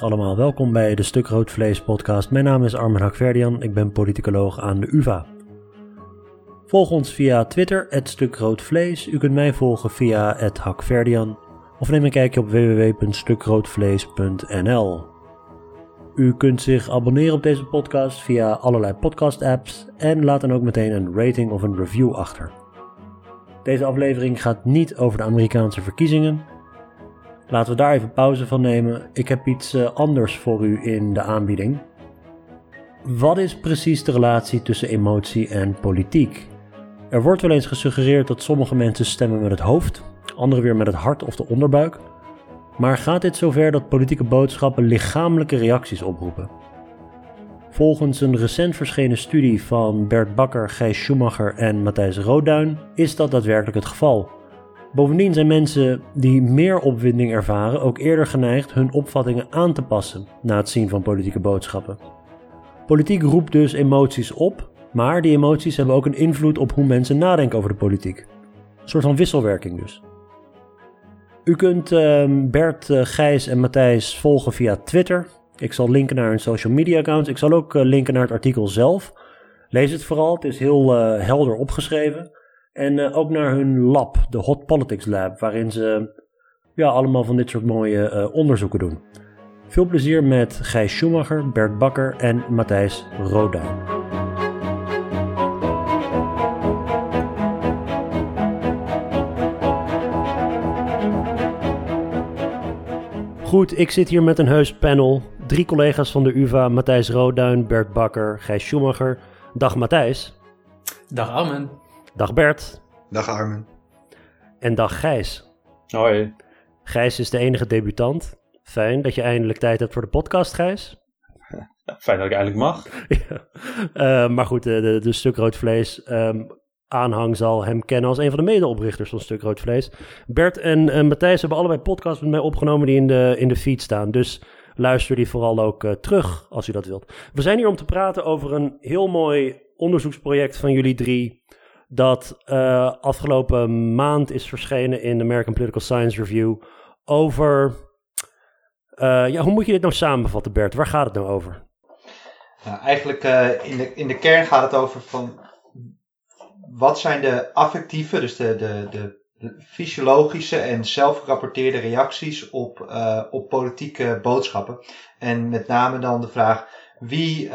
Allemaal, welkom bij de Stuk Rood Vlees podcast. Mijn naam is Armin Hakverdian, ik ben politicoloog aan de UvA. Volg ons via Twitter, het Stuk Rood Vlees. U kunt mij volgen via het Hakverdian of neem een kijkje op www.stukroodvlees.nl. U kunt zich abonneren op deze podcast via allerlei podcast apps en laat dan ook meteen een rating of een review achter. Deze aflevering gaat niet over de Amerikaanse verkiezingen. Laten we daar even pauze van nemen. Ik heb iets eh, anders voor u in de aanbieding. Wat is precies de relatie tussen emotie en politiek? Er wordt wel eens gesuggereerd dat sommige mensen stemmen met het hoofd, anderen weer met het hart of de onderbuik. Maar gaat dit zover dat politieke boodschappen lichamelijke reacties oproepen? Volgens een recent verschenen studie van Bert Bakker, Gijs Schumacher en Matthijs Roodduin is dat daadwerkelijk het geval. Bovendien zijn mensen die meer opwinding ervaren ook eerder geneigd hun opvattingen aan te passen na het zien van politieke boodschappen. Politiek roept dus emoties op, maar die emoties hebben ook een invloed op hoe mensen nadenken over de politiek. Een soort van wisselwerking dus. U kunt ehm, Bert, uh, Gijs en Matthijs volgen via Twitter. Ik zal linken naar hun social media accounts. Ik zal ook uh, linken naar het artikel zelf. Lees het vooral, het is heel uh, helder opgeschreven. En ook naar hun lab, de Hot Politics Lab, waarin ze ja, allemaal van dit soort mooie onderzoeken doen. Veel plezier met Gijs Schumacher, Bert Bakker en Matthijs Roda. Goed, ik zit hier met een heus panel. Drie collega's van de UvA, Matthijs Roodduin, Bert Bakker, Gijs Schumacher. Dag Matthijs. Dag Armen. Dag Bert. Dag Armen. En dag Gijs. Hoi. Gijs is de enige debutant. Fijn dat je eindelijk tijd hebt voor de podcast, Gijs. fijn dat ik eindelijk mag. ja. uh, maar goed, de, de, de stuk rood vlees. Um, aanhang zal hem kennen als een van de medeoprichters van Stuk Rood Vlees. Bert en uh, Matthijs hebben allebei podcasts met mij opgenomen die in de, in de feed staan. Dus luister die vooral ook uh, terug als u dat wilt. We zijn hier om te praten over een heel mooi onderzoeksproject van jullie drie. Dat uh, afgelopen maand is verschenen in de American Political Science Review. Over. ja, hoe moet je dit nou samenvatten, Bert? Waar gaat het nou over? Nou, eigenlijk in, de, in de kern gaat het over van wat zijn de affectieve, dus de, de, de, fysiologische en zelfgerapporteerde reacties op, op politieke boodschappen? En met name dan de vraag, wie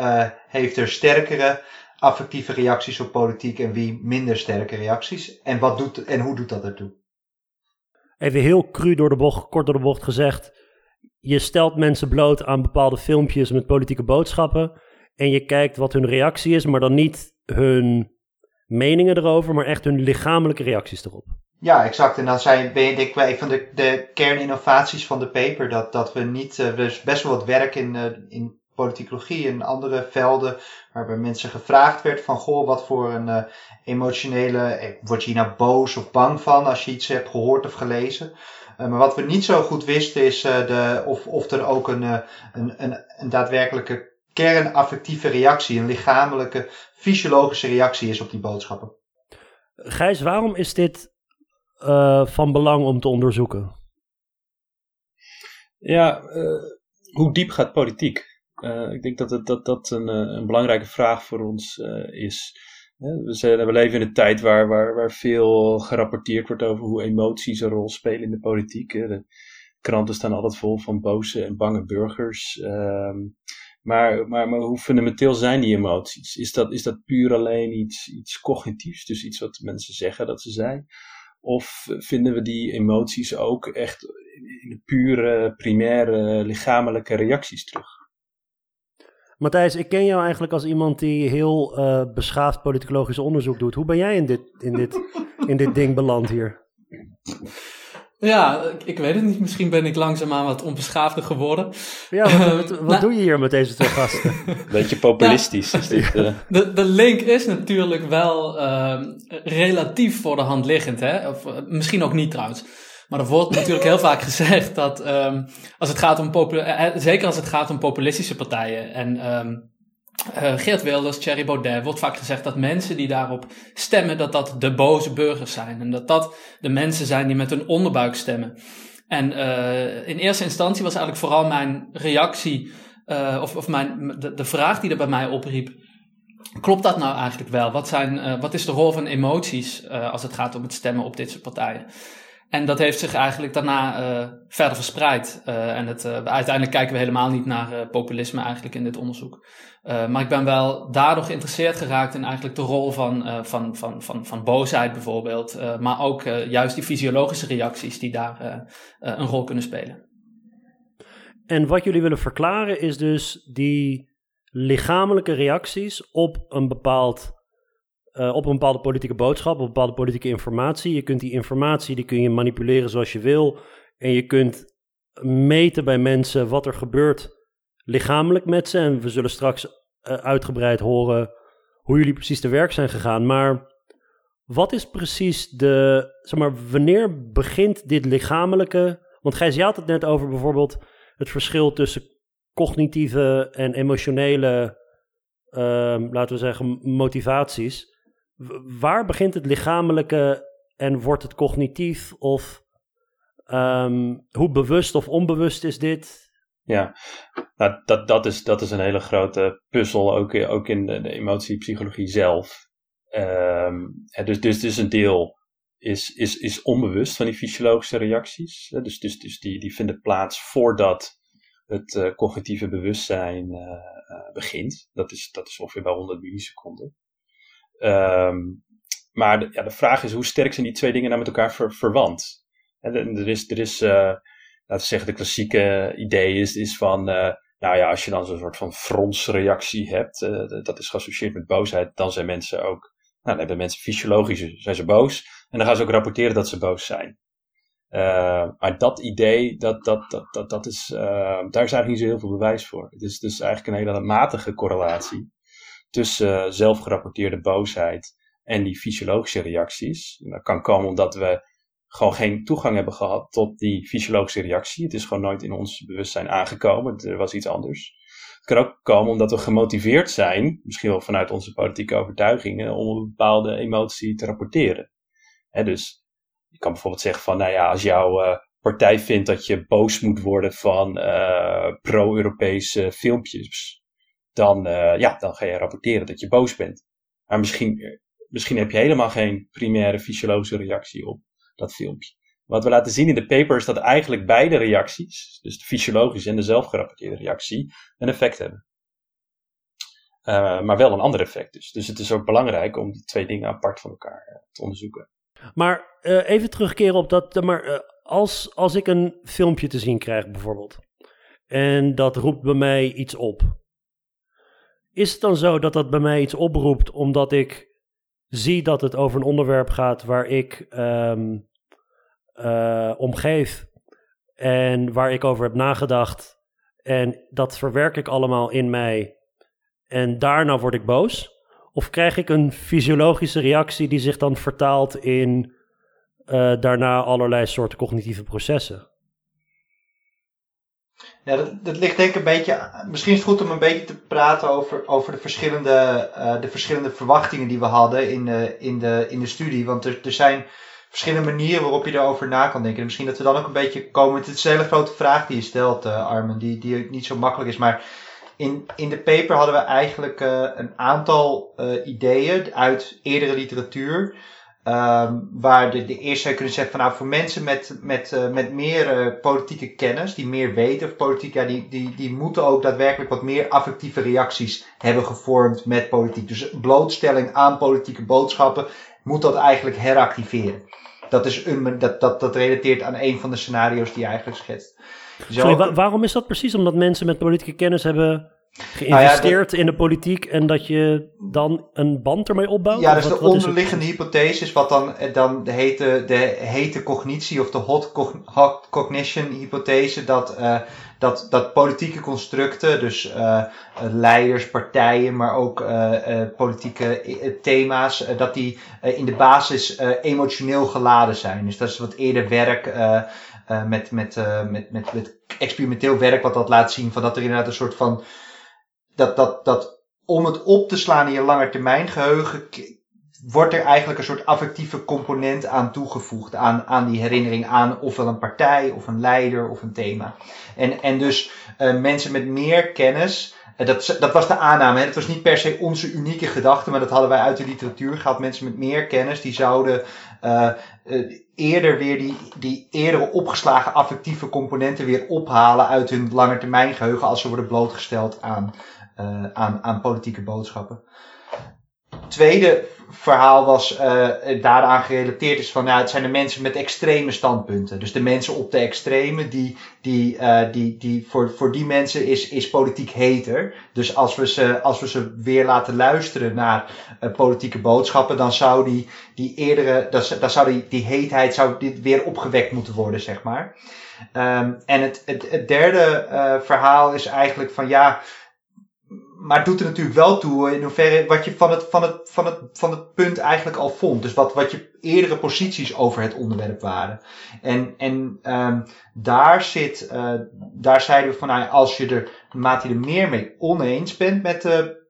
heeft er sterkere affectieve reacties op politiek en wie minder sterke reacties? En, wat doet, en hoe doet dat ertoe? Even heel cru door de bocht, kort door de bocht gezegd. Je stelt mensen bloot aan bepaalde filmpjes met politieke boodschappen. En je kijkt wat hun reactie is, maar dan niet hun meningen erover, maar echt hun lichamelijke reacties erop. Ja, exact. En dan zijn, ben je denk ik een van de, de kerninnovaties van de paper. Dat, dat we niet, uh, dus best wel wat werk in, uh, in politicologie en andere velden. Waarbij mensen gevraagd werd van, goh, wat voor een uh, emotionele, word je hier nou boos of bang van als je iets hebt gehoord of gelezen? Uh, maar wat we niet zo goed wisten is uh, de, of, of er ook een, een, een, een daadwerkelijke kernaffectieve reactie, een lichamelijke, fysiologische reactie is op die boodschappen. Gijs, waarom is dit uh, van belang om te onderzoeken? Ja, uh, hoe diep gaat politiek? Uh, ik denk dat het, dat, dat een, een belangrijke vraag voor ons is. We, zijn, we, leven in een tijd waar, waar, waar veel gerapporteerd wordt over hoe emoties een rol spelen in de politiek. De kranten staan altijd vol van boze en bange burgers. Ehm, maar, maar, hoe fundamenteel zijn die emoties? Is dat, is dat puur alleen iets, iets cognitiefs, dus iets wat mensen zeggen dat ze zijn? Of vinden we die emoties ook echt in pure, primaire, lichamelijke reacties terug? Matthijs, ik ken jou eigenlijk als iemand die heel uh, beschaafd politicologisch onderzoek doet. Hoe ben jij in dit, in dit, in dit ding beland hier? Ja, ik weet het niet. Misschien ben ik langzaamaan wat onbeschaafder geworden. Ja, wat, wat, wat doe je hier met deze twee gasten? Beetje populistisch is dit. Uh... De, de link is natuurlijk wel uh, relatief voor de hand liggend. Hè? Of, misschien ook niet trouwens. Maar er wordt natuurlijk heel vaak gezegd dat um, als het gaat om zeker als het gaat om populistische partijen en um, uh, Geert Wilders, Thierry Baudet, wordt vaak gezegd dat mensen die daarop stemmen, dat dat de boze burgers zijn. En dat dat de mensen zijn die met hun onderbuik stemmen. En in eerste instantie was eigenlijk vooral mijn reactie, of, of mijn, de, de vraag die er bij mij opriep, Klopt dat nou eigenlijk wel? Wat, zijn, wat is de rol van emoties als het gaat om het stemmen op dit soort partijen? En dat heeft zich eigenlijk daarna uh, verder verspreid. Uh, en het, uh, uiteindelijk kijken we helemaal niet naar populisme eigenlijk in dit onderzoek. maar ik ben wel daardoor geïnteresseerd geraakt in eigenlijk de rol van, van, van, van, van boosheid bijvoorbeeld. maar ook juist die fysiologische reacties die daar een rol kunnen spelen. En wat jullie willen verklaren is dus die lichamelijke reacties op een bepaald uh, op een bepaalde politieke boodschap, op een bepaalde politieke informatie. Je kunt die informatie, die kun je manipuleren zoals je wil. En je kunt meten bij mensen wat er gebeurt lichamelijk met ze. En we zullen straks uh, uitgebreid horen hoe jullie precies te werk zijn gegaan. Maar wat is precies de, zeg maar, wanneer begint dit lichamelijke? Want Gijs, je had het net over bijvoorbeeld het verschil tussen cognitieve en emotionele, uh, laten we zeggen, motivaties waar begint het lichamelijke en wordt het cognitief? Of um, hoe bewust of onbewust is dit? Ja, nou, dat, dat, is, dat is een hele grote puzzel, ook, ook in de, de emotiepsychologie zelf. Um, dus, dus, dus een deel is, is, is onbewust van die fysiologische reacties. Dus, dus, dus die, die vinden plaats voordat het uh, cognitieve bewustzijn uh, uh, begint. Dat is, dat is ongeveer bij 100 milliseconden. Um, maar de, ja, de vraag is hoe sterk zijn die twee dingen nou met elkaar ver, verwant? Er is, er is uh, laten we zeggen, de klassieke idee is, is van, uh, nou ja, als je dan zo'n soort van fronsreactie hebt, uh, dat is geassocieerd met boosheid, dan zijn mensen ook, nou, dan hebben mensen fysiologisch, zijn ze boos. En dan gaan ze ook rapporteren dat ze boos zijn. maar dat idee, dat, dat, dat, dat, dat is, daar is eigenlijk niet zo heel veel bewijs voor. Het is dus eigenlijk een hele matige correlatie tussen zelfgerapporteerde boosheid en die fysiologische reacties. Dat kan komen omdat we gewoon geen toegang hebben gehad tot die fysiologische reactie. Het is gewoon nooit in ons bewustzijn aangekomen. Er was iets anders. Het kan ook komen omdat we gemotiveerd zijn, misschien wel vanuit onze politieke overtuigingen, om een bepaalde emotie te rapporteren. dus je kan bijvoorbeeld zeggen van, nou ja, als jouw uh, partij vindt dat je boos moet worden van uh, pro-Europese filmpjes, dan, uh, ja, dan ga je rapporteren dat je boos bent. Maar misschien, misschien heb je helemaal geen primaire fysiologische reactie op dat filmpje. Wat we laten zien in de paper is dat eigenlijk beide reacties, dus de fysiologische en de zelfgerapporteerde reactie, een effect hebben. Uh, maar wel een ander effect dus. Dus het is ook belangrijk om die twee dingen apart van elkaar te onderzoeken. Maar even terugkeren op dat. Maar als, als ik een filmpje te zien krijg, bijvoorbeeld. En dat roept bij mij iets op. Is het dan zo dat dat bij mij iets oproept omdat ik zie dat het over een onderwerp gaat waar ik um, uh, om geef en waar ik over heb nagedacht en dat verwerk ik allemaal in mij en daarna word ik boos? Of krijg ik een fysiologische reactie die zich dan vertaalt in uh, daarna allerlei soorten cognitieve processen? Ja, dat, ligt denk ik een beetje. Misschien is het goed om een beetje te praten over, over de, verschillende, uh, de verschillende verwachtingen die we hadden in, uh, in, de, in de studie. Want er, er zijn verschillende manieren waarop je erover na kan denken. En misschien dat we dan ook een beetje komen. Het is een hele grote vraag die je stelt, uh, Armen, die, die niet zo makkelijk is. Maar in, in de paper hadden we eigenlijk een aantal ideeën uit eerdere literatuur. Um, waar de, de eerste zou kunnen zeggen van nou voor mensen met, met, uh, met meer uh, politieke kennis, die meer weten of politiek, ja, die, die, die moeten ook daadwerkelijk wat meer affectieve reacties hebben gevormd met politiek. Dus blootstelling aan politieke boodschappen moet dat eigenlijk heractiveren. Dat, is een, dat, dat, dat relateert aan een van de scenario's die je eigenlijk schetst. Zo, Sorry, waarom is dat precies? Omdat mensen met politieke kennis hebben geïnvesteerd nou in de politiek en dat je dan een band ermee opbouwt? Ja, dus de onderliggende hypothese is wat dan, eh, dan de, hete, de hete cognitie of de hot, hot cognition hypothese, dat, uh, dat, dat politieke constructen, dus uh, leiders, partijen, maar ook uh, politieke thema's, dat die in de basis emotioneel geladen zijn. Dus dat is wat eerder werk met, met, met, met, met experimenteel werk wat dat laat zien, van dat er inderdaad een soort van dat, dat, dat om het op te slaan in je langetermijn geheugen wordt er eigenlijk een soort affectieve component aan toegevoegd. Aan, aan die herinnering aan ofwel een partij of een leider of een thema. En, en dus uh, mensen met meer kennis. Uh, dat, dat was de aanname. Dat was niet per se onze unieke gedachte, maar dat hadden wij uit de literatuur gehad. Mensen met meer kennis die zouden uh, eerder weer die, die eerdere opgeslagen affectieve componenten weer ophalen uit hun langetermijngeheugen als ze worden blootgesteld aan, aan, aan politieke boodschappen tweede verhaal was uh, daaraan gerelateerd is van, nou, het zijn de mensen met extreme standpunten. Dus de mensen op de extreme, die, die, uh, die, die voor, voor die mensen is, is politiek heter. Dus als we ze, als we ze weer laten luisteren naar politieke boodschappen, dan zou die, die eerdere, dan, zou die, die heetheid zou dit weer opgewekt moeten worden, zeg maar. Um, en het, het, het derde verhaal is eigenlijk van, ja, maar het doet er natuurlijk wel toe in hoeverre wat je van het, van het, van het, van het punt eigenlijk al vond. Dus wat, wat je eerdere posities over het onderwerp waren. En, en um, daar zit, uh, daar zeiden we van, nou, als je er, naarmate je er meer mee oneens bent met de,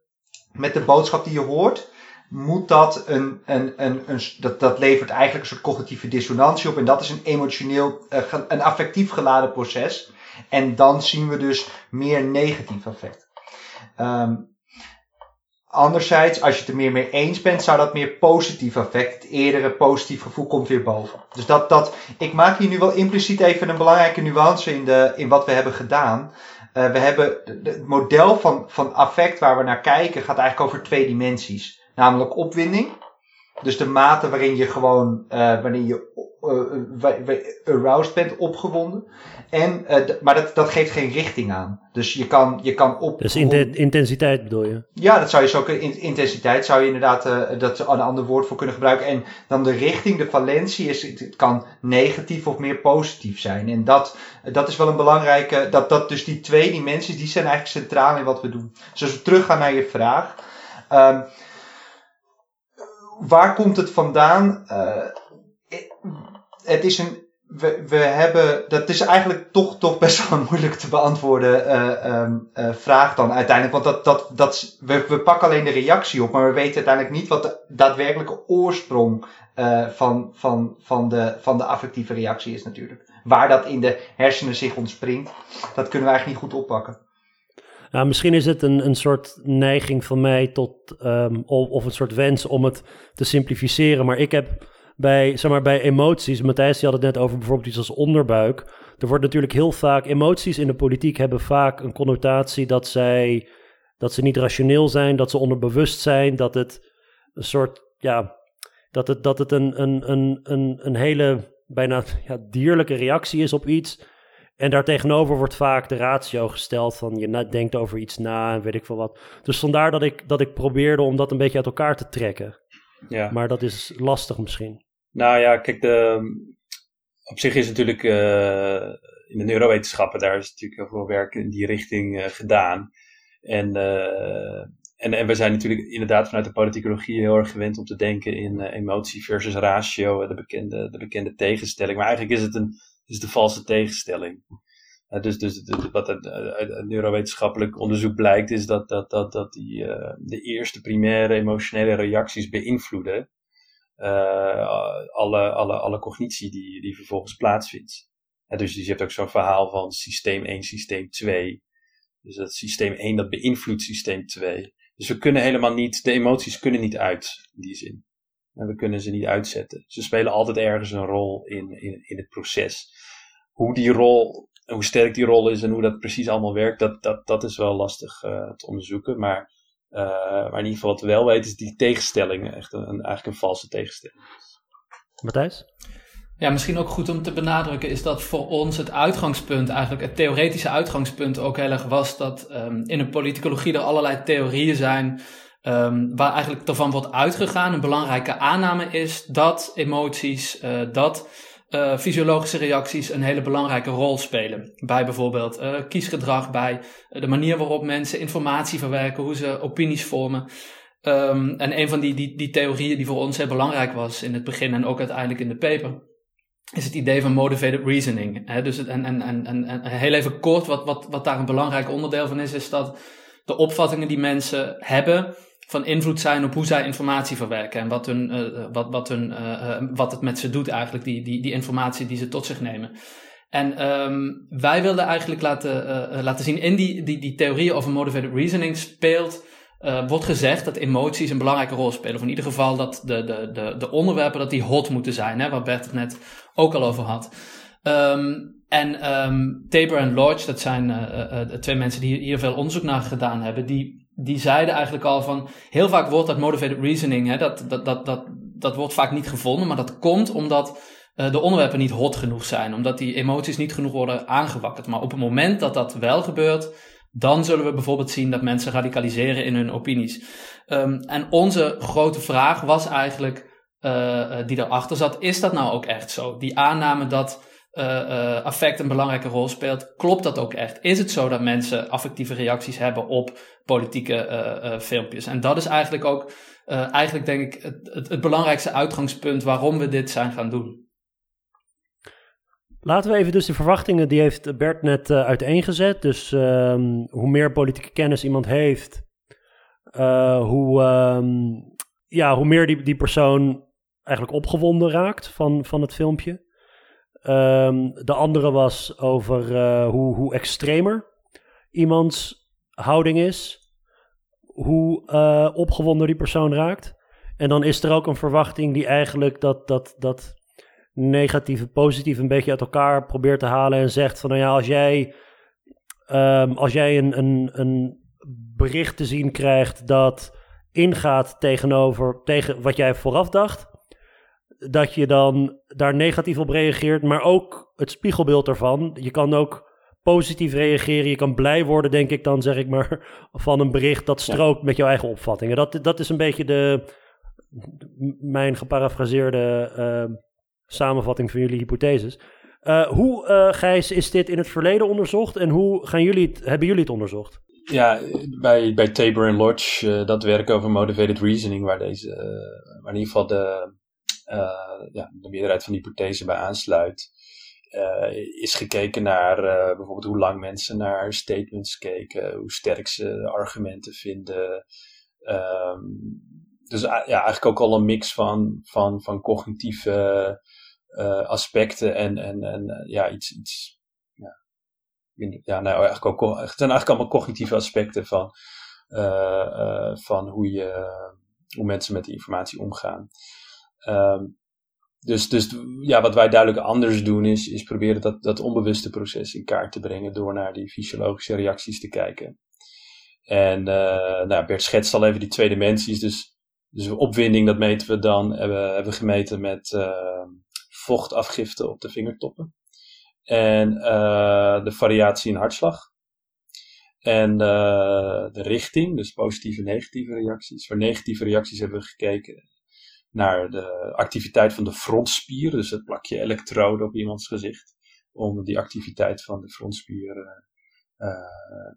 met de boodschap die je hoort, moet dat een, een, een, een, dat, dat levert eigenlijk een soort cognitieve dissonantie op. En dat is een emotioneel, een affectief geladen proces. En dan zien we dus meer negatief effect. Um, anderzijds, als je het er meer mee eens bent, zou dat meer positief effect, het eerdere positief gevoel komt weer boven. Dus dat, dat, ik maak hier nu wel impliciet even een belangrijke nuance in, de, in wat we hebben gedaan. Uh, we hebben, het model van, van affect waar we naar kijken gaat eigenlijk over twee dimensies. Namelijk opwinding. Dus de mate waarin je gewoon, uh, wanneer je uh, aroused bent, opgewonden. En, uh, maar dat, dat geeft geen richting aan. Dus je kan, je kan op. Dus in intensiteit bedoel je? Ja, dat zou je zo kunnen. Intensiteit zou je inderdaad uh, dat een ander woord voor kunnen gebruiken. En dan de richting, de valentie, is, het kan negatief of meer positief zijn. En dat, dat is wel een belangrijke. Dat, dat dus die twee dimensies, die zijn eigenlijk centraal in wat we doen. Dus als we teruggaan naar je vraag. Um, waar komt het vandaan? Uh, het is een we, we hebben, dat is eigenlijk toch, toch best wel een moeilijk te beantwoorden uh, um, uh, vraag dan uiteindelijk. Want dat, dat, dat, we, we pakken alleen de reactie op, maar we weten uiteindelijk niet wat de daadwerkelijke oorsprong van, van, van, de, van de affectieve reactie is natuurlijk. Waar dat in de hersenen zich ontspringt, dat kunnen we eigenlijk niet goed oppakken. Nou, misschien is het een, een soort neiging van mij tot, um, of een soort wens om het te simplificeren. Maar ik heb bij, zeg maar, bij emoties, Matthijs had het net over bijvoorbeeld iets als onderbuik. Er wordt natuurlijk heel vaak, emoties in de politiek hebben vaak een connotatie dat zij, dat ze niet rationeel zijn, dat ze onderbewust zijn, dat het een soort, ja, dat het, dat het een, een, een, een, een hele bijna ja, dierlijke reactie is op iets. En daartegenover wordt vaak de ratio gesteld van je denkt over iets na en weet ik veel wat. Dus vandaar dat ik, dat ik probeerde om dat een beetje uit elkaar te trekken. Ja. Maar dat is lastig misschien. Nou ja, kijk, de, op zich is natuurlijk uh, in de neurowetenschappen, daar is natuurlijk heel veel werk in die richting uh, gedaan. En, uh, en, en we zijn natuurlijk inderdaad vanuit de politicologie heel erg gewend om te denken in emotie versus ratio, de bekende, de bekende tegenstelling. Maar eigenlijk is het een is de valse tegenstelling. dus dus de, wat uit neurowetenschappelijk onderzoek blijkt, is dat, dat, dat, dat die, de eerste primaire emotionele reacties beïnvloeden alle, alle, alle cognitie die, die vervolgens plaatsvindt. Dus, dus je hebt ook zo'n verhaal van systeem 1, systeem 2. Dus dat systeem 1 dat beïnvloedt systeem 2. Dus we kunnen helemaal niet, de emoties kunnen niet uit in die zin. En we kunnen ze niet uitzetten. Ze spelen altijd ergens een rol in, in, in het proces. Hoe die rol, hoe sterk die rol is en hoe dat precies allemaal werkt, dat, dat, dat is wel lastig uh, te onderzoeken. Maar uh, maar in ieder geval wat we wel weten is die tegenstelling echt een, eigenlijk een valse tegenstelling. Matthijs? Ja, misschien ook goed om te benadrukken is dat voor ons het uitgangspunt, eigenlijk het theoretische uitgangspunt ook heel erg was dat um, in de politicologie er allerlei theorieën zijn um, waar eigenlijk ervan wordt uitgegaan. Een belangrijke aanname is dat emoties, uh, dat uh, fysiologische reacties een hele belangrijke rol spelen. Bij bijvoorbeeld uh, kiesgedrag, bij de manier waarop mensen informatie verwerken, hoe ze opinies vormen. Um, en een van die, die, die theorieën die voor ons heel belangrijk was in het begin en ook uiteindelijk in de paper, is het idee van motivated reasoning. Dus het, en, en, en, en heel even kort, wat, wat, wat daar een belangrijk onderdeel van is, is dat de opvattingen die mensen hebben, van invloed zijn op hoe zij informatie verwerken en wat, hun, wat, wat, hun, wat het met ze doet eigenlijk, die, die, die informatie die ze tot zich nemen. En um, wij wilden eigenlijk laten, laten zien in die, die, die theorie over motivated reasoning speelt, wordt gezegd dat emoties een belangrijke rol spelen. Of in ieder geval dat de, de, de, de onderwerpen dat die hot moeten zijn, hè, waar Bert het net ook al over had. Um, en um, Tabor en Lodge, dat zijn twee mensen die hier veel onderzoek naar gedaan hebben, die, die zeiden eigenlijk al van, heel vaak wordt dat motivated reasoning, hè, dat, dat, dat, dat, dat wordt vaak niet gevonden, maar dat komt omdat uh, de onderwerpen niet hot genoeg zijn, omdat die emoties niet genoeg worden aangewakkerd. Maar op het moment dat dat wel gebeurt, dan zullen we bijvoorbeeld zien dat mensen radicaliseren in hun opinies. Um, en onze grote vraag was eigenlijk, uh, die daarachter zat, is dat nou ook echt zo? Die aanname dat affect een belangrijke rol speelt, klopt dat ook echt? Is het zo dat mensen affectieve reacties hebben op politieke filmpjes? En dat is eigenlijk ook, eigenlijk denk ik, het, het, belangrijkste uitgangspunt waarom we dit zijn gaan doen. Laten we even dus de verwachtingen, die heeft Bert net uiteengezet. Dus um, hoe meer politieke kennis iemand heeft, hoe, um, ja, hoe meer die, die persoon eigenlijk opgewonden raakt van, van het filmpje. Um, de andere was over uh, hoe, hoe extremer iemands houding is, hoe opgewonden die persoon raakt. En dan is er ook een verwachting die eigenlijk dat, dat, dat negatieve, positief een beetje uit elkaar probeert te halen en zegt van nou ja, als jij, um, als jij een, een, een bericht te zien krijgt dat ingaat tegenover tegen wat jij vooraf dacht, dat je dan daar negatief op reageert, maar ook het spiegelbeeld ervan. Je kan ook positief reageren, je kan blij worden, denk ik dan, zeg ik maar, van een bericht dat strookt met jouw eigen opvattingen. Dat, dat is een beetje de, mijn geparafraseerde uh, samenvatting van jullie hypotheses. Uh, hoe, uh, Gijs, is dit in het verleden onderzocht en hoe gaan jullie het, hebben jullie het onderzocht? Ja, bij, bij Tabor en Lodge, uh, dat werk over motivated reasoning, waar, deze, waar in ieder geval de, ja, de meerderheid van de hypothese bij aansluit, is gekeken naar bijvoorbeeld hoe lang mensen naar statements keken, hoe sterk ze argumenten vinden. Um, dus ja, eigenlijk ook al een mix van, van, van cognitieve aspecten en, en, en ja, iets, iets ja, ja, nou eigenlijk ook, het zijn eigenlijk allemaal cognitieve aspecten van, van hoe, je, hoe mensen met die informatie omgaan. Um, dus, dus ja, wat wij duidelijk anders doen is, is proberen dat, dat onbewuste proces in kaart te brengen door naar die fysiologische reacties te kijken. En nou, Bert schetst al even die twee dimensies, dus, dus opwinding, dat meten we dan, hebben, hebben we gemeten met vochtafgifte op de vingertoppen. En uh, de variatie in hartslag. En de richting, dus positieve en negatieve reacties. Voor negatieve reacties hebben we gekeken naar de activiteit van de frontspier. Dus het plakje elektrode op iemands gezicht. Om die activiteit van de frontspier uh,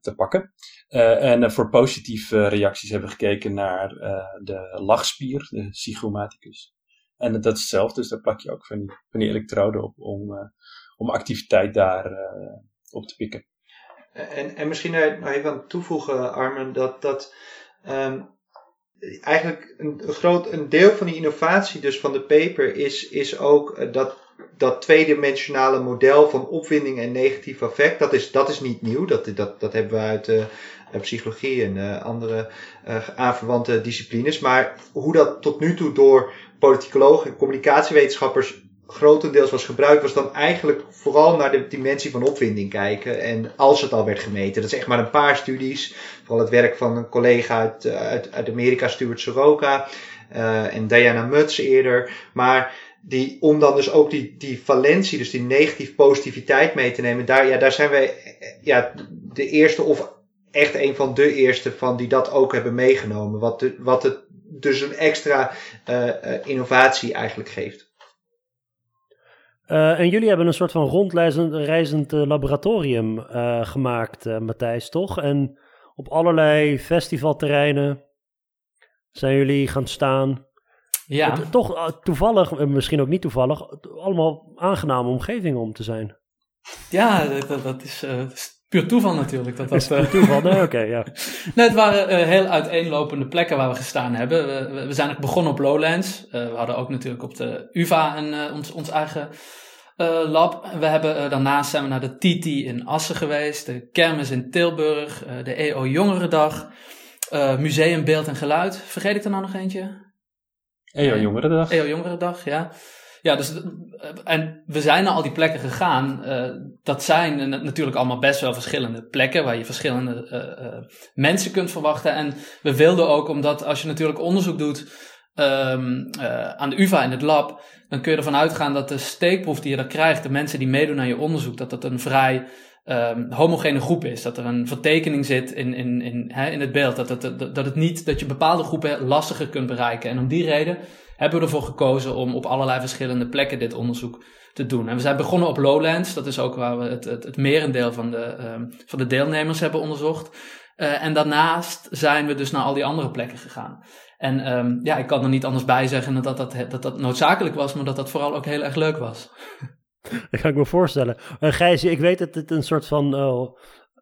te pakken. en voor positieve reacties hebben we gekeken naar de lachspier, de zygomaticus. En dat is hetzelfde, dus daar plak je ook van die, van die op om, om activiteit daar op te pikken. En, en misschien nog even aan toevoegen, Armen, dat, dat um, eigenlijk een, groot een deel van die innovatie dus van de paper is, is ook uh, dat, dat tweedimensionale model van opwinding en negatief effect. Dat is, dat is niet nieuw, dat, dat, dat hebben we uit de psychologie en andere aanverwante disciplines. Maar hoe dat tot nu toe door politicologen en communicatiewetenschappers grotendeels was gebruikt, was dan eigenlijk vooral naar de dimensie van opwinding kijken. En als het al werd gemeten. Dat is echt maar een paar studies. Vooral het werk van een collega uit, eh, uit, uit Amerika, Stuart Soroka. Uh, en Diana Mutz eerder. Maar die, om dan dus ook die, die valentie, dus die negatief positiviteit mee te nemen. Daar, ja, daar zijn wij ja, de eerste of echt een van de eerste van die dat ook hebben meegenomen. Wat, de, wat het dus een extra uh, innovatie eigenlijk geeft. Uh, en jullie hebben een soort van rondreizend laboratorium gemaakt, Matthijs, toch? En op allerlei festivalterreinen zijn jullie gaan staan. Ja. toch toevallig, misschien ook niet toevallig, allemaal aangename omgevingen om te zijn. Ja, dat, dat is puur toeval natuurlijk. Dat dat, is puur toeval, nee, oké, ja. nee, het waren uh, heel uiteenlopende plekken waar we gestaan hebben. We, we zijn begonnen op Lowlands. Uh, we hadden ook natuurlijk op de UvA een, uh, ons, ons eigen lab. We hebben, daarnaast zijn we naar de TT in Assen geweest, de Kermis in Tilburg, de EO Jongerendag, Museum Beeld en Geluid. Vergeet ik er nou nog eentje? EO Jongerendag. EO Jongerendag, ja. Ja, dus, en we zijn naar al die plekken gegaan. Uh, dat zijn natuurlijk allemaal best wel verschillende plekken waar je verschillende uh, uh, mensen kunt verwachten. En we wilden ook, omdat als je natuurlijk onderzoek doet um, aan de UvA in het lab, dan kun je ervan uitgaan dat de steekproef die je daar krijgt, de mensen die meedoen aan je onderzoek, dat dat een vrij um, homogene groep is. Dat er een vertekening zit in, in, in, hè, in het beeld. Dat, dat, dat, dat het niet, dat je bepaalde groepen lastiger kunt bereiken. En om die reden hebben we ervoor gekozen om op allerlei verschillende plekken dit onderzoek te doen. En we zijn begonnen op Lowlands, dat is ook waar we het, het, het merendeel van de, um, van de deelnemers hebben onderzocht. Uh, en daarnaast zijn we dus naar al die andere plekken gegaan. En um, ja, ik kan er niet anders bij zeggen dat dat, dat, dat noodzakelijk was, maar dat dat vooral ook heel erg leuk was. Dat kan ik me voorstellen. Uh, Gijs, ik weet dat het een soort van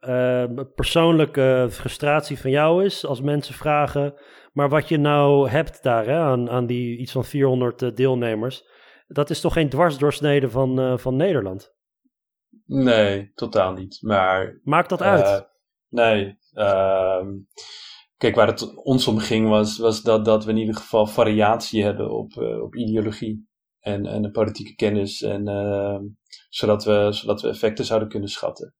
uh, persoonlijke frustratie van jou is als mensen vragen maar wat je nou hebt daar hè, aan, aan die iets van 400 uh, eh, deelnemers, dat is toch geen dwarsdoorsnede van, uh, van Nederland? Nee, totaal niet. Maar, Maakt dat uit? Uh, nee. Ehm, kijk, waar het ons om ging was, was dat, dat we in ieder geval variatie hebben op, op ideologie en, en de politieke kennis. En, ehm, zodat, we, zodat we effecten zouden kunnen schatten.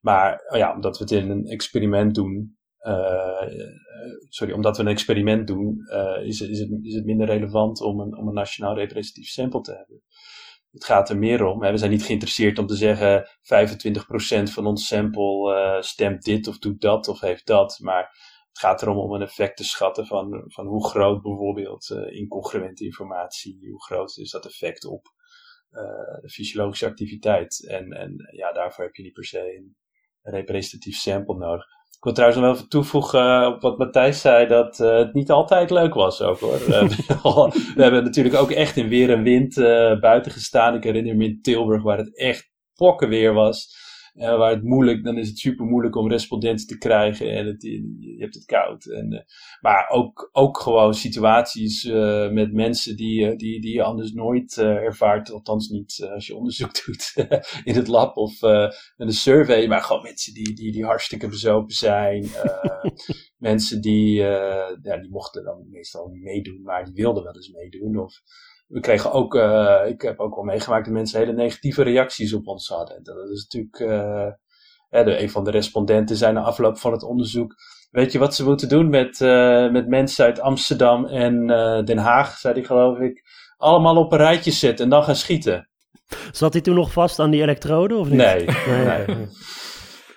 Maar oh ja, omdat we het in een experiment doen, sorry, omdat we een experiment doen, uh, is, is, het, is het minder relevant om een, om een nationaal representatief sample te hebben. Het gaat er meer om. We zijn niet geïnteresseerd om te zeggen 25% van ons sample stemt dit of doet dat of heeft dat. Maar het gaat erom om een effect te schatten van, van hoe groot bijvoorbeeld incongruente informatie, hoe groot is dat effect op de fysiologische activiteit. En, en ja, daarvoor heb je niet per se een representatief sample nodig. Ik wil trouwens nog even toevoegen eh, op wat Matthijs zei, dat uh, het niet altijd leuk was ook hoor. we hebben natuurlijk ook echt in weer en wind uh, buiten gestaan. Ik herinner me in Tilburg waar het echt pokken weer was. Uh, waar het moeilijk, dan is het super moeilijk om respondenten te krijgen en het, je hebt het koud. En, uh, maar ook, ook gewoon situaties uh, met mensen die, die, die je anders nooit ervaart, althans niet als je onderzoek doet in het lab of met een survey, maar gewoon mensen die, die, die hartstikke bezopen zijn. mensen die, ja, die mochten dan meestal niet meedoen, maar die wilden wel eens meedoen. Of, we kregen ook, uh, ik heb ook wel meegemaakt dat mensen hele negatieve reacties op ons hadden. Dat is natuurlijk, uh, de, een van de respondenten zei na afloop van het onderzoek, weet je wat ze moeten doen met, uh, met mensen uit Amsterdam en Den Haag, zei hij geloof ik, allemaal op een rijtje zetten en dan gaan schieten. Zat hij toen nog vast aan die elektroden of niet? Nee, nee. nee.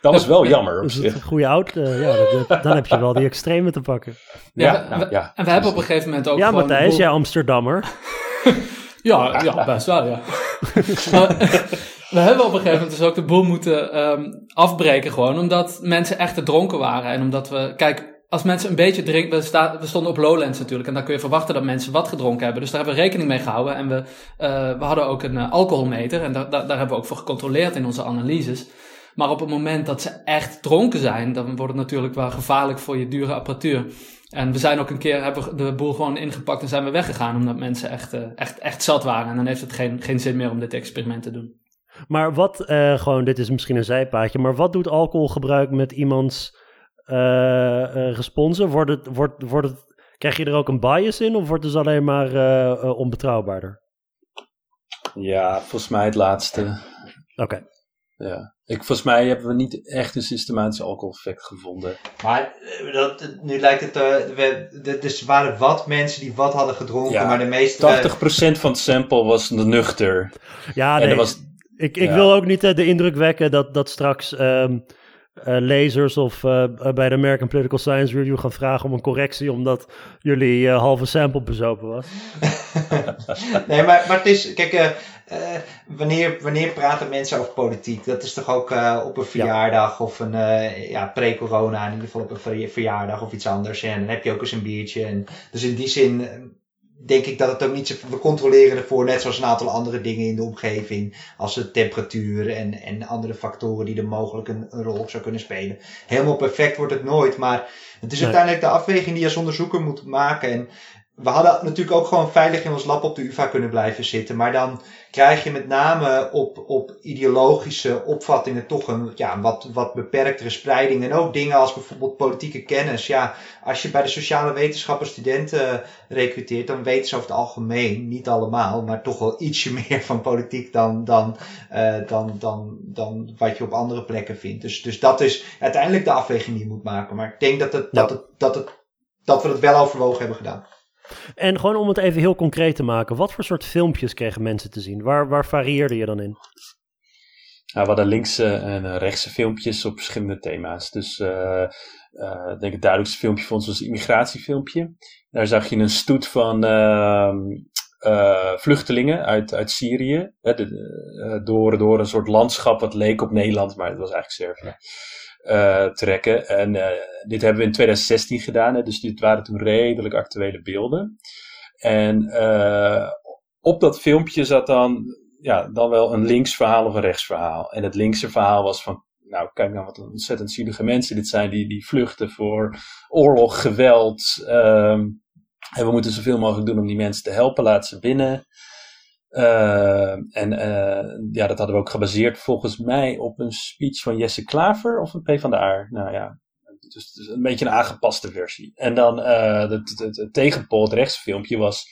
Dat was wel jammer. Dus het goede oud, uh, ja, dat, dan heb je wel die extreme te pakken. Ja, ja, nou, ja. En we hebben op een gegeven moment ook Ja, Matthijs, jij Amsterdammer. ja, ja, best wel, ja. we hebben op een gegeven moment dus ook de boel moeten um, afbreken gewoon, omdat mensen echt te dronken waren. En omdat we, kijk, als mensen een beetje drinken, we, sta, we stonden op Lowlands natuurlijk, en dan kun je verwachten dat mensen wat gedronken hebben. Dus daar hebben we rekening mee gehouden. En we, uh, we hadden ook een uh, alcoholmeter, en daar, daar, daar hebben we ook voor gecontroleerd in onze analyses. Maar op het moment dat ze echt dronken zijn, dan wordt het natuurlijk wel gevaarlijk voor je dure apparatuur. En we zijn ook een keer, hebben de boel gewoon ingepakt en zijn we weggegaan, omdat mensen echt, uh, echt, echt zat waren. En dan heeft het geen, geen zin meer om dit experiment te doen. Maar wat, uh, gewoon, dit is misschien een zijpaadje, maar wat doet alcoholgebruik met iemands uh, responsen? Wordt het, wordt, wordt het, krijg je er ook een bias in of wordt het dus alleen maar onbetrouwbaarder? Ja, volgens mij het laatste. Oké. Ja. Ik, volgens mij hebben we niet echt een systematisch alcoholeffect gevonden. Maar eh, dat, nu lijkt het, uh, we, dus waren wat mensen die wat hadden gedronken, ja, maar de meeste... 80% van het sample was nuchter. Ja, nee, was, ik, ik ja. wil ook niet uh, de indruk wekken dat, dat straks um, uh, lezers of uh, bij de American Political Science Review gaan vragen om een correctie omdat jullie halve sample bezopen was. nee, maar, maar het is, kijk, wanneer, wanneer praten mensen over politiek? Dat is toch ook op een verjaardag ja. of een ja, pre-corona, in ieder geval op een verjaardag of iets anders. En dan heb je ook eens een biertje. En, dus in die zin, denk ik dat het ook niet zo. We controleren ervoor, net zoals een aantal andere dingen in de omgeving. Als de temperatuur en, en andere factoren die er mogelijk een, een rol op zou kunnen spelen. Helemaal perfect wordt het nooit, maar het is Nee. uiteindelijk de afweging die je als onderzoeker moet maken. En we hadden natuurlijk ook gewoon veilig in ons lab op de UvA kunnen blijven zitten. Maar dan krijg je met name op, op ideologische opvattingen toch een ja, wat, wat beperktere spreiding. En ook dingen als bijvoorbeeld politieke kennis. Ja, als je bij de sociale wetenschappen studenten recruteert, dan weten ze over het algemeen, niet allemaal, maar toch wel ietsje meer van politiek dan, dan, eh, dan, dan, dan wat je op andere plekken vindt. Dus, dus dat is uiteindelijk de afweging die je moet maken. Maar ik denk dat, het, dat, het, dat, het, dat we het wel overwogen hebben gedaan. En gewoon om het even heel concreet te maken, wat voor soort filmpjes kregen mensen te zien? Waar, waar varieerde je dan in? Nou, we hadden linkse en eh, rechtse filmpjes op verschillende thema's. Dus eh, eh, ik denk het duidelijkste filmpje voor ons was een immigratiefilmpje. Daar zag je een stoet van ehm, eh, vluchtelingen uit, uit Syrië. de- door, door een soort landschap wat leek op Nederland, maar het was eigenlijk Servië. Eh, trekken. En eh, dit hebben we in 2016 gedaan, hè, dus dit waren toen redelijk actuele beelden. En eh, op dat filmpje zat dan ja, dan wel een links verhaal of een rechts verhaal. En het linkse verhaal was van, nou kijk nou wat een ontzettend zielige mensen dit zijn die, die vluchten voor oorlog, geweld. ehm, en we moeten zoveel mogelijk doen om die mensen te helpen, laat ze binnen. Ehm, en eh, ja, dat hadden we ook gebaseerd volgens mij op een speech van Jesse Klaver of een P van de A. Nou ja, dus, een beetje een aangepaste versie. En dan eh het, het, het tegenpol, het rechtsfilmpje, was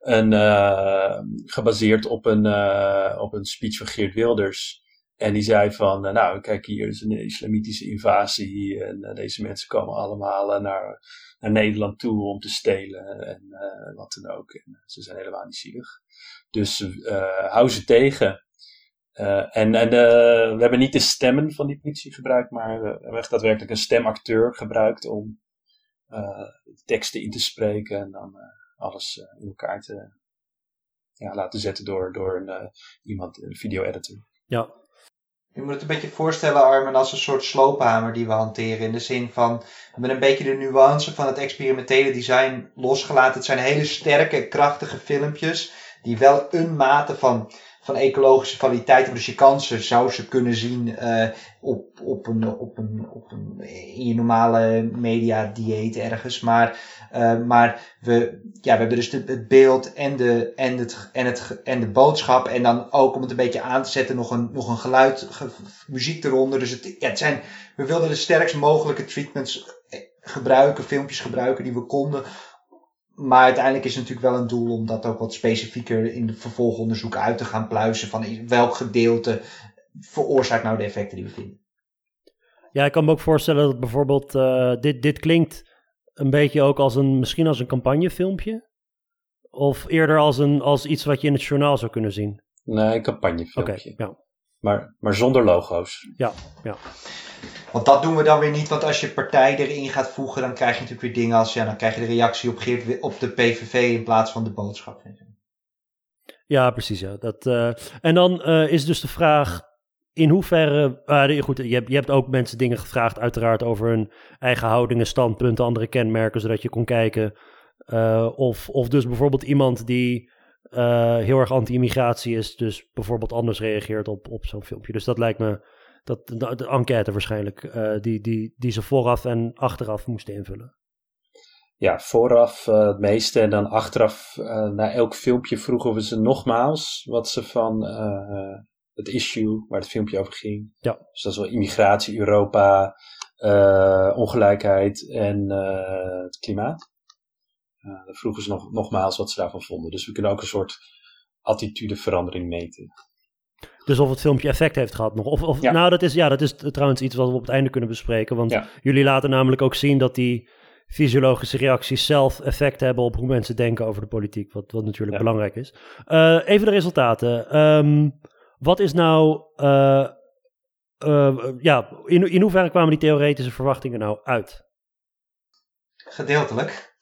een, eh, gebaseerd op een, eh, op een speech van Geert Wilders. En die zei van, eh, nou kijk hier is een islamitische invasie en eh, deze mensen komen allemaal eh, naar, naar Nederland toe om te stelen en eh, wat dan ook. En, eh, ze zijn helemaal niet zielig. Dus eh, hou ze tegen. Eh, en en eh, we hebben niet de stemmen van die politie gebruikt, maar we hebben echt daadwerkelijk een stemacteur gebruikt om eh, teksten in te spreken en dan eh, alles in elkaar te ja, laten zetten door, door een, eh, iemand, een video-editor. Ja, Je moet het een beetje voorstellen, Armen, als een soort sloophamer die we hanteren. In de zin van, we hebben een beetje de nuance van het experimentele design losgelaten. Het zijn hele sterke, krachtige filmpjes die wel een mate van, van ecologische kwaliteit hebben. Dus je kan ze, zou ze kunnen zien eh, op, op, een, op, een, op een, in je normale media dieet ergens. Maar, eh, maar we, ja, we hebben dus de, het beeld en de, en, het, en, het, en de boodschap. En dan ook om het een beetje aan te zetten nog een, nog een geluid, ge- muziek eronder. Dus het, ja, het zijn, we wilden de sterkst mogelijke treatments eh, gebruiken, filmpjes gebruiken die we konden. Maar uiteindelijk is het natuurlijk wel een doel om dat ook wat specifieker in het vervolgonderzoek uit te gaan pluizen. Van in welk gedeelte veroorzaakt nou de effecten die we vinden. ja ik kan me ook voorstellen dat bijvoorbeeld, eh, dit, dit klinkt een beetje ook als een, misschien als een campagnefilmpje. Of eerder als, een, als iets wat je in het journaal zou kunnen zien. Nee, een Oké, campagnefilmpje. ja. Maar, maar zonder logo's. Ja, ja. Want dat doen we dan weer niet, want als je partij erin gaat voegen, dan krijg je natuurlijk weer dingen als, ja, dan krijg je de reactie op, op de PVV in plaats van de boodschap. Ja, precies. Ja. Dat, eh, en dan eh, is dus de vraag in hoeverre. nee, goed, je hebt, je hebt ook mensen dingen gevraagd, uiteraard, over hun eigen houdingen, standpunten, andere kenmerken, zodat je kon kijken. eh, of, of dus bijvoorbeeld iemand die heel erg anti-immigratie is, dus bijvoorbeeld anders reageert op, op zo'n filmpje. Dus dat lijkt me. Dat, de, de enquête waarschijnlijk, eh, die, die, die ze vooraf en achteraf moesten invullen. Ja, vooraf eh, het meeste en dan achteraf eh, na elk filmpje vroegen we ze nogmaals wat ze van het issue waar het filmpje over ging. Ja. Dus dat is wel immigratie, Europa, ongelijkheid en het klimaat. Dan vroegen ze nog, nogmaals wat ze daarvan vonden. Dus we kunnen ook een soort attitudeverandering meten. Dus of het filmpje effect heeft gehad nog. Of, of, Ja. Nou, dat is, ja, dat is trouwens iets wat we op het einde kunnen bespreken. Want Ja. jullie laten namelijk ook zien dat die fysiologische reacties zelf effect hebben op hoe mensen denken over de politiek. Wat, wat natuurlijk Ja. belangrijk is. Eh, even de resultaten. Ehm, wat is nou. eh, eh, ja, in, in hoeverre kwamen die theoretische verwachtingen nou uit? Gedeeltelijk.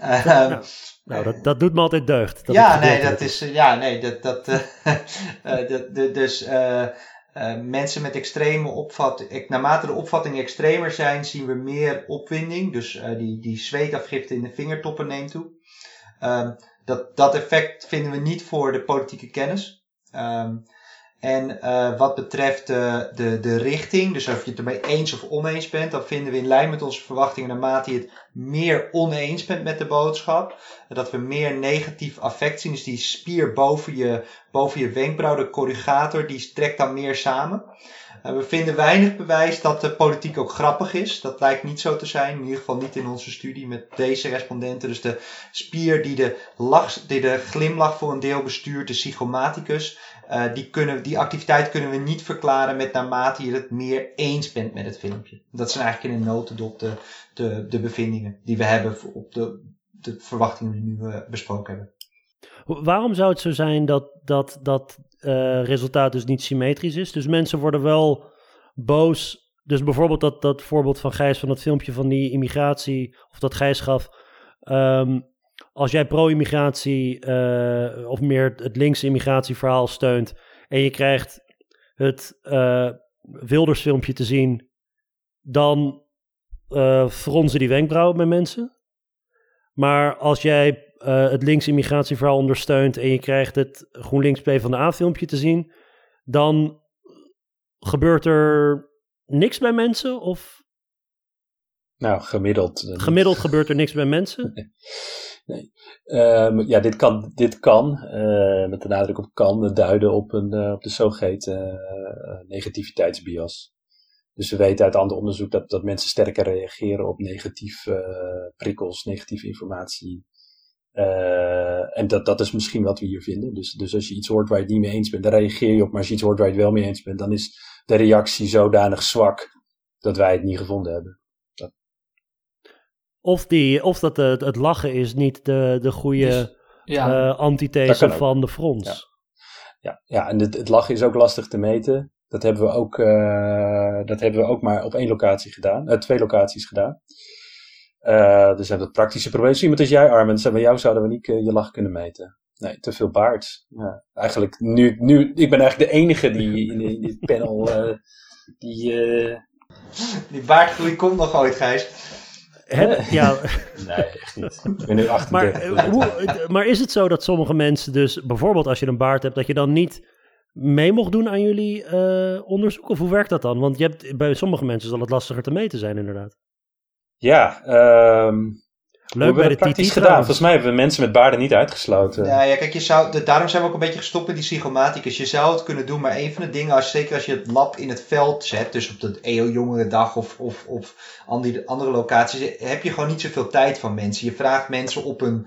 Ja. Nou, dat, dat doet me altijd deugd. Dat ja, nee, dat is, ja, nee, dat, dat, eh, eh, dat- de- dus eh, mensen met extreme opvatting, naarmate de opvattingen extremer zijn, zien we meer opwinding. Dus die, die zweetafgifte in de vingertoppen neemt toe. Um, dat, dat effect vinden we niet voor de politieke kennis. Um, en uh, wat betreft de, de, de richting, dus of je het ermee eens of oneens bent, dan vinden we in lijn met onze verwachtingen naarmate je het meer oneens bent met de boodschap, dat we meer negatief affect zien. Dus die spier boven je, boven je wenkbrauw, de corrugator, die trekt dan meer samen. We vinden weinig bewijs dat de politiek ook grappig is. Dat lijkt niet zo te zijn, in ieder geval niet in onze studie met deze respondenten. Dus de spier die de, lach, die de glimlach voor een deel bestuurt, de psychomaticus, uh, die, kunnen, die activiteit kunnen we niet verklaren met naarmate je het meer eens bent met het filmpje. Dat zijn eigenlijk in een notendop de, de, de bevindingen die we hebben op de, de verwachtingen die we nu uh, besproken hebben. Waarom zou het zo zijn dat dat, dat uh, resultaat dus niet symmetrisch is? Dus mensen worden wel boos. Dus bijvoorbeeld dat, dat voorbeeld van Gijs van dat filmpje van die immigratie, of dat Gijs gaf. Um, als jij pro-immigratie uh, of meer het linkse immigratieverhaal steunt en je krijgt het uh, Wilders-filmpje te zien, dan uh, fronsen die wenkbrauwen bij mensen. Maar als jij het linkse immigratieverhaal ondersteunt en je krijgt het GroenLinks van de A-filmpje te zien, dan gebeurt er niks bij mensen? Of nou, gemiddeld. Gemiddeld gebeurt er niks bij mensen? Nee. Um, ja, dit kan, dit kan uh, met de nadruk op kan, duiden op, een, uh, op de zogeheten uh, negativiteitsbias. Dus we weten uit ander onderzoek dat, dat mensen sterker reageren op negatief prikkels, negatieve informatie. en dat, dat is misschien wat we hier vinden. Dus, dus als je iets hoort waar je het niet mee eens bent, dan reageer je op. Maar als je iets hoort waar je het wel mee eens bent, dan is de reactie zodanig zwak dat wij het niet gevonden hebben. Of, die, of dat het, het lachen is niet de, de goede dus, ja, uh, antithese van de frons. Ja, ja, ja en het, het, lachen is ook lastig te meten. Dat hebben we ook, uh, dat hebben we ook maar op één locatie gedaan. Uh, twee locaties gedaan. dus we hebben het praktische probleem. Dus iemand is jij, Armin. Bij jou zouden we niet je lach kunnen meten. Nee, te veel baard. Ja, eigenlijk, nu, nu, ik ben eigenlijk de enige die in, in dit panel die... die baardgroei komt nog ooit, Gijs. Heb, ja. Nee, echt niet. Ik ben nu 38. Maar, eh, hoe, maar is het zo dat sommige mensen dus, bijvoorbeeld als je een baard hebt, dat je dan niet mee mocht doen aan jullie uh, onderzoek? Of hoe werkt dat dan? Want je hebt, bij sommige mensen zal het lastiger te meten zijn inderdaad. Ja, um, Leuk bij de praktisch gedaan. Volgens mij hebben we mensen met baarden niet uitgesloten. Ja, ja kijk, je zou, daarom zijn we ook een beetje gestopt met die psychomaticus. Je zou het kunnen doen, maar een van de dingen, als, zeker als je het lab in het veld zet, dus op de EO dag of, of, of andere, andere locaties, heb je gewoon niet zoveel tijd van mensen. Je vraagt mensen op een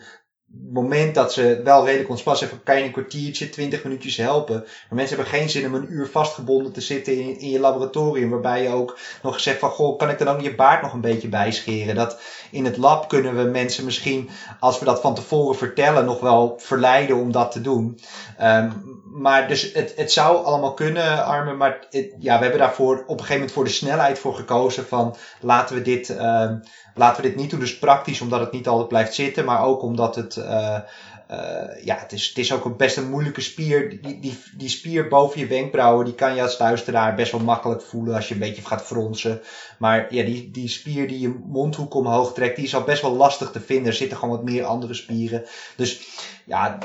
moment dat ze wel redelijk ontspannen zijn kan je een kwartiertje, twintig minuutjes helpen. Maar mensen hebben geen zin om een uur vastgebonden te zitten in, in je laboratorium. Waarbij je ook nog zegt van goh, kan ik dan ook je baard nog een beetje bijscheren? Dat in het lab kunnen we mensen misschien, als we dat van tevoren vertellen, nog wel verleiden om dat te doen. Um, maar dus het, het zou allemaal kunnen, Armen. Maar ja, we hebben daarvoor op een gegeven moment voor de snelheid voor gekozen van laten we dit, uh, laten we dit niet doen. Dus praktisch omdat het niet altijd blijft zitten, maar ook omdat het, uh, uh, ja, het is, het is ook best een moeilijke spier. Die, die, die spier boven je wenkbrauwen, die kan je als luisteraar best wel makkelijk voelen als je een beetje gaat fronsen. Maar ja, die, die spier die je mondhoek omhoog trekt, die is al best wel lastig te vinden. Er zitten gewoon wat meer andere spieren. Dus ja,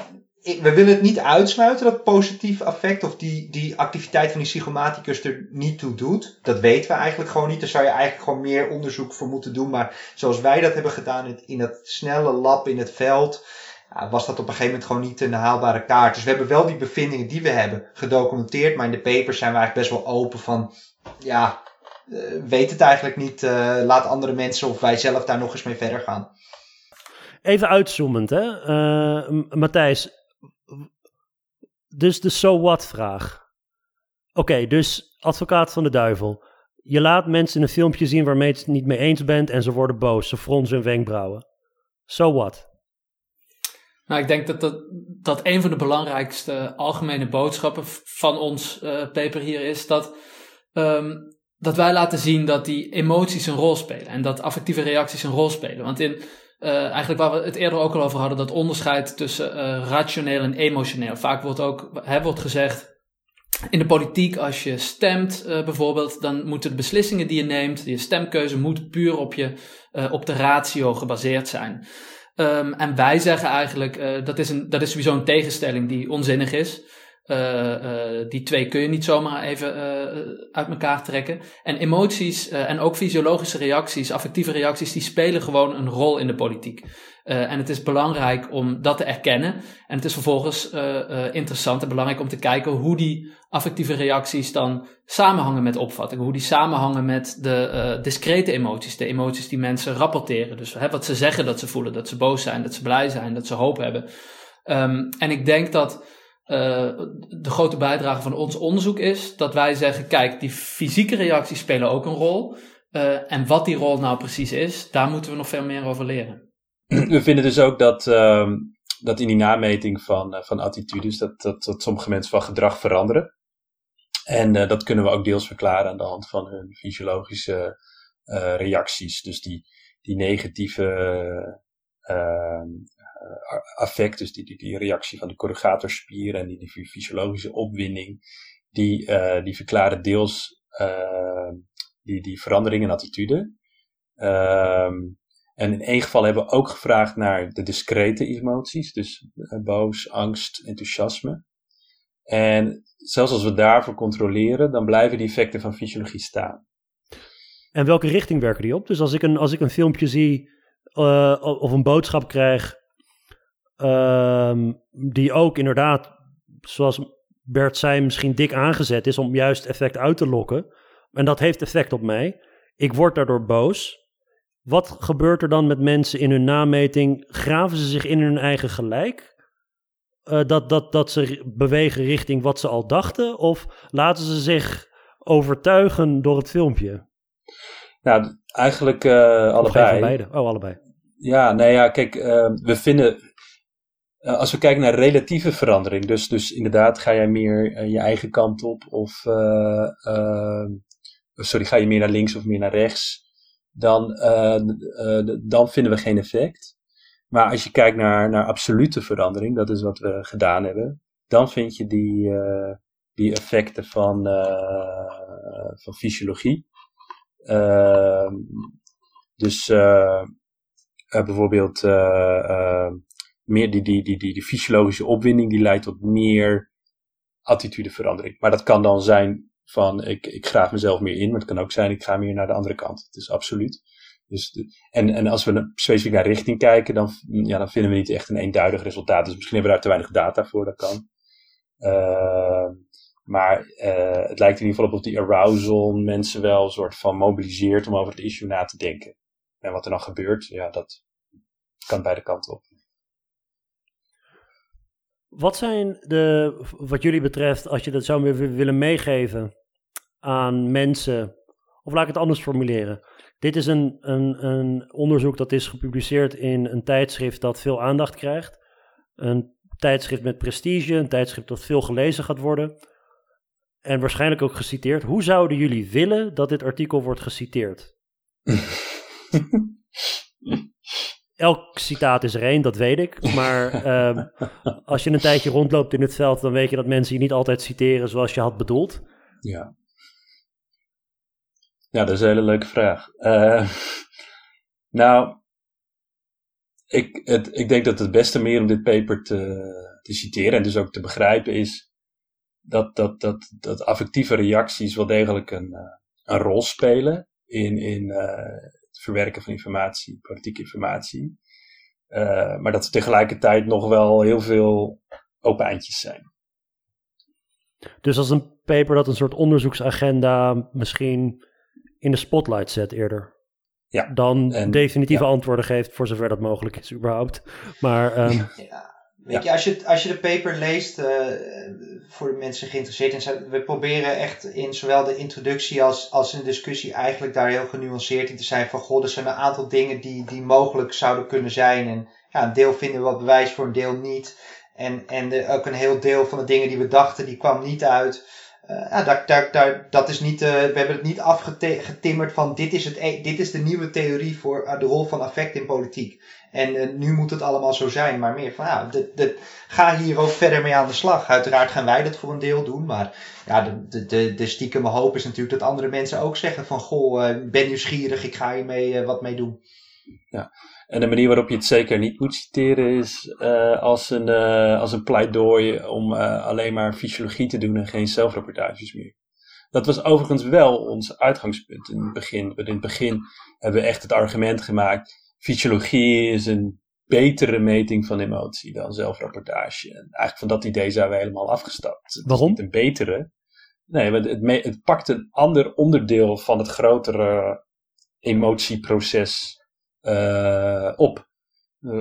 we willen het niet uitsluiten dat positief effect of die, die activiteit van die psychomaticus er niet toe doet. Dat weten we eigenlijk gewoon niet. Daar zou je eigenlijk gewoon meer onderzoek voor moeten doen. Maar zoals wij dat hebben gedaan in, het snelle lab in het veld, was dat op een gegeven moment gewoon niet een haalbare kaart. Dus we hebben wel die bevindingen die we hebben gedocumenteerd. Maar in de papers zijn we eigenlijk best wel open van, ja, uh, weet het eigenlijk niet. Uh, laat andere mensen of wij zelf daar nog eens mee verder gaan. Even uitzoomend, hè. Uh, Matthijs, dus de so what vraag. Oké, dus advocaat van de duivel. Je laat mensen een filmpje zien waarmee je het niet mee eens bent en ze worden boos. Ze fronsen hun wenkbrauwen. So what? Nou, ik denk dat, dat, dat een van de belangrijkste algemene boodschappen van ons uh, paper hier is dat, um, dat wij laten zien dat die emoties een rol spelen en dat affectieve reacties een rol spelen. Want in uh, eigenlijk waar we het eerder ook al over hadden, dat onderscheid tussen uh, rationeel en emotioneel. Vaak wordt ook hè, wordt gezegd, in de politiek, als je stemt uh, bijvoorbeeld, dan moeten de beslissingen die je neemt, je stemkeuze moet puur op, je, op de ratio gebaseerd zijn. Ehm, en wij zeggen eigenlijk, dat, is een, dat is sowieso een tegenstelling die onzinnig is. Uh, uh, die twee kun je niet zomaar even uit elkaar trekken. En emoties en ook fysiologische reacties, affectieve reacties, die spelen gewoon een rol in de politiek. en het is belangrijk om dat te erkennen. En het is vervolgens interessant en belangrijk om te kijken hoe die affectieve reacties dan samenhangen met opvattingen. Hoe die samenhangen met de discrete emoties. De emoties die mensen rapporteren. Dus hè, wat ze zeggen dat ze voelen. Dat ze boos zijn, dat ze blij zijn, dat ze hoop hebben. Um, en ik denk dat de grote bijdrage van ons onderzoek is dat wij zeggen: kijk, die fysieke reacties spelen ook een rol. Uh, en wat die rol nou precies is, daar moeten we nog veel meer over leren. We vinden dus ook dat. Uh, dat in die nameting van, van attitudes, dat, dat, dat sommige mensen van gedrag veranderen. En dat kunnen we ook deels verklaren aan de hand van hun fysiologische uh, reacties. Dus die, die negatieve uh, affect, dus die, die, die reactie van de corrugatorspier en die, die fysiologische opwinding, die, die verklaren deels die, die verandering in attitude. Ehm, en in één geval hebben we ook gevraagd naar de discrete emoties, dus boos, angst, enthousiasme. En zelfs als we daarvoor controleren, dan blijven die effecten van fysiologie staan. En welke richting werken die op? Dus als ik een, als ik een filmpje zie of een boodschap krijg, uh, die ook inderdaad, zoals Bert zei, misschien dik aangezet is om juist effect uit te lokken. En dat heeft effect op mij. Ik word daardoor boos. Wat gebeurt er dan met mensen in hun nameting? Graven ze zich in hun eigen gelijk? uh, dat, dat, dat ze bewegen richting wat ze al dachten? Of laten ze zich overtuigen door het filmpje? Nou, eigenlijk uh, allebei. beide. Oh, allebei. Ja, nee, ja, kijk, uh, we vinden. Als we kijken naar relatieve verandering, dus, dus inderdaad, ga jij meer je eigen kant op, of sorry, ga je meer naar links of meer naar rechts, dan, dan vinden we geen effect. Maar als je kijkt naar, naar absolute verandering, dat is wat we gedaan hebben, dan vind je die, die effecten van, van fysiologie. Uh, dus uh, bijvoorbeeld meer die, die, die, die, die fysiologische opwinding, die leidt tot meer attitudeverandering. Maar dat kan dan zijn van ik, ik graaf mezelf meer in, maar het kan ook zijn ik ga meer naar de andere kant. Het is absoluut. Dus en, en als we specifiek naar richting kijken, dan, ja, dan vinden we niet echt een eenduidig resultaat. Dus misschien hebben we daar te weinig data voor, dat kan. Uh, maar uh, het lijkt in ieder geval op dat die arousal mensen wel een soort van mobiliseert om over het issue na te denken. En wat er dan gebeurt, ja, dat kan beide kanten op. Wat zijn de, wat jullie betreft, als je dat zou willen meegeven aan mensen, of laat ik het anders formuleren. Dit is een, een, een onderzoek dat is gepubliceerd in een tijdschrift dat veel aandacht krijgt. Een tijdschrift met prestige, een tijdschrift dat veel gelezen gaat worden. En waarschijnlijk ook geciteerd. Hoe zouden jullie willen dat dit artikel wordt geciteerd? Elk citaat is er één, dat weet ik. Maar uh, als je een tijdje rondloopt in het veld, dan weet je dat mensen je niet altijd citeren zoals je had bedoeld. Ja. Ja, dat is een hele leuke vraag. Uh, nou, ik, het, ik denk dat het beste meer om dit paper te, te citeren en dus ook te begrijpen is dat, dat, dat, dat affectieve reacties wel degelijk een, uh, een rol spelen in, in uh, het verwerken van informatie, politieke informatie. maar dat er tegelijkertijd nog wel heel veel open eindjes zijn. Dus als een paper dat een soort onderzoeksagenda misschien in de spotlight zet eerder. Ja. Dan definitieve antwoorden geeft, voor zover dat mogelijk is überhaupt. Maar... Um, ja. Weet je, als je, als je de paper leest, uh, voor de mensen geïnteresseerd in zijn, we proberen echt in zowel de introductie als, als in de discussie eigenlijk daar heel genuanceerd in te zijn van, god, er zijn een aantal dingen die, die mogelijk zouden kunnen zijn. En ja, een deel vinden we wat bewijs voor, een deel niet. En, en de, ook een heel deel van de dingen die we dachten, die kwam niet uit. Uh, ja, daar, daar, daar, dat is niet, uh, we hebben het niet afgetimmerd van dit is, het, e-, dit is de nieuwe theorie voor de rol van affect in politiek. En nu moet het allemaal zo zijn, maar meer van ja, de, ga hier ook verder mee aan de slag. Uiteraard gaan wij dat voor een deel doen, maar ja, de, de, de, de stiekeme hoop is natuurlijk dat andere mensen ook zeggen van goh, ben nieuwsgierig, ik ga hiermee wat mee doen. Ja. En de manier waarop je het zeker niet moet citeren is uh, als, een, uh, als een pleidooi om uh, alleen maar fysiologie te doen en geen zelfrapportages meer. Dat was overigens wel ons uitgangspunt in het begin. In het begin hebben we echt het argument gemaakt: fysiologie is een betere meting van emotie dan zelfrapportage. En eigenlijk van dat idee zijn we helemaal afgestapt. Waarom? Een betere. Nee, het, het, het pakt een ander onderdeel van het grotere emotieproces uh, op.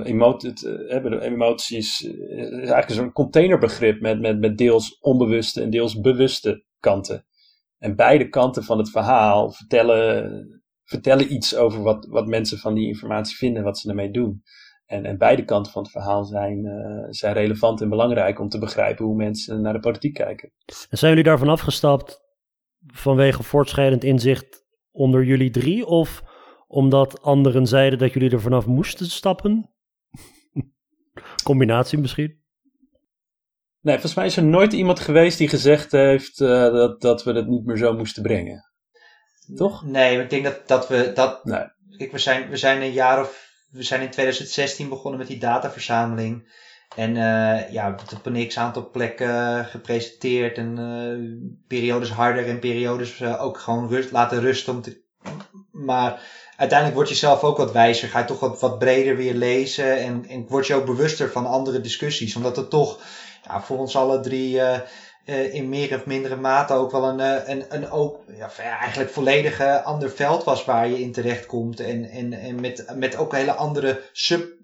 Emotie, het, uh, emoties is eigenlijk zo'n containerbegrip met, met, met deels onbewuste en deels bewuste kanten. En beide kanten van het verhaal vertellen, vertellen iets over wat, wat mensen van die informatie vinden, wat ze ermee doen. En, en beide kanten van het verhaal zijn, uh, zijn relevant en belangrijk om te begrijpen hoe mensen naar de politiek kijken. En zijn jullie daarvan afgestapt vanwege voortschrijdend inzicht onder jullie drie? Of omdat anderen zeiden dat jullie er vanaf moesten stappen? Combinatie misschien? Nee, volgens mij is er nooit iemand geweest die gezegd heeft uh, dat, dat we het niet meer zo moesten brengen. Toch? Nee, ik denk dat, dat we dat. Nee. Ik, we, zijn, we zijn een jaar of. We zijn in 2016 begonnen met die dataverzameling. En uh, ja, op een x aantal plekken gepresenteerd. En uh, periodes harder en periodes uh, ook gewoon rust, laten rusten. Om te, maar uiteindelijk word je zelf ook wat wijzer. Ga je toch wat, wat breder weer lezen. En, en word je ook bewuster van andere discussies. Omdat het toch ja, voor ons alle drie uh, in meer of mindere mate ook wel een, uh, een, een ook, ja, eigenlijk volledig ander veld was waar je in terecht komt. En, en, en met, met ook hele andere sub,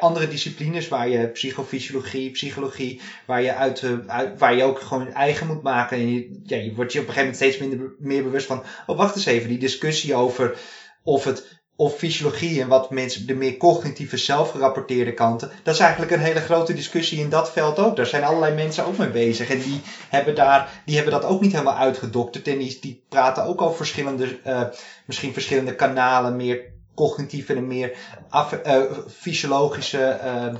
andere disciplines waar je psychofysiologie, psychologie, waar je, uit, uit, waar je ook gewoon eigen moet maken. En je, ja, je wordt je op een gegeven moment steeds minder, meer bewust van, oh wacht eens even, die discussie over of het of fysiologie en wat mensen, de meer cognitieve zelfgerapporteerde kanten. Dat is eigenlijk een hele grote discussie in dat veld ook. Daar zijn allerlei mensen ook mee bezig. En die hebben, daar, die hebben dat ook niet helemaal uitgedokterd. En die, praten ook over verschillende, uh, misschien verschillende kanalen, meer cognitieve en meer af, uh, fysiologische uh,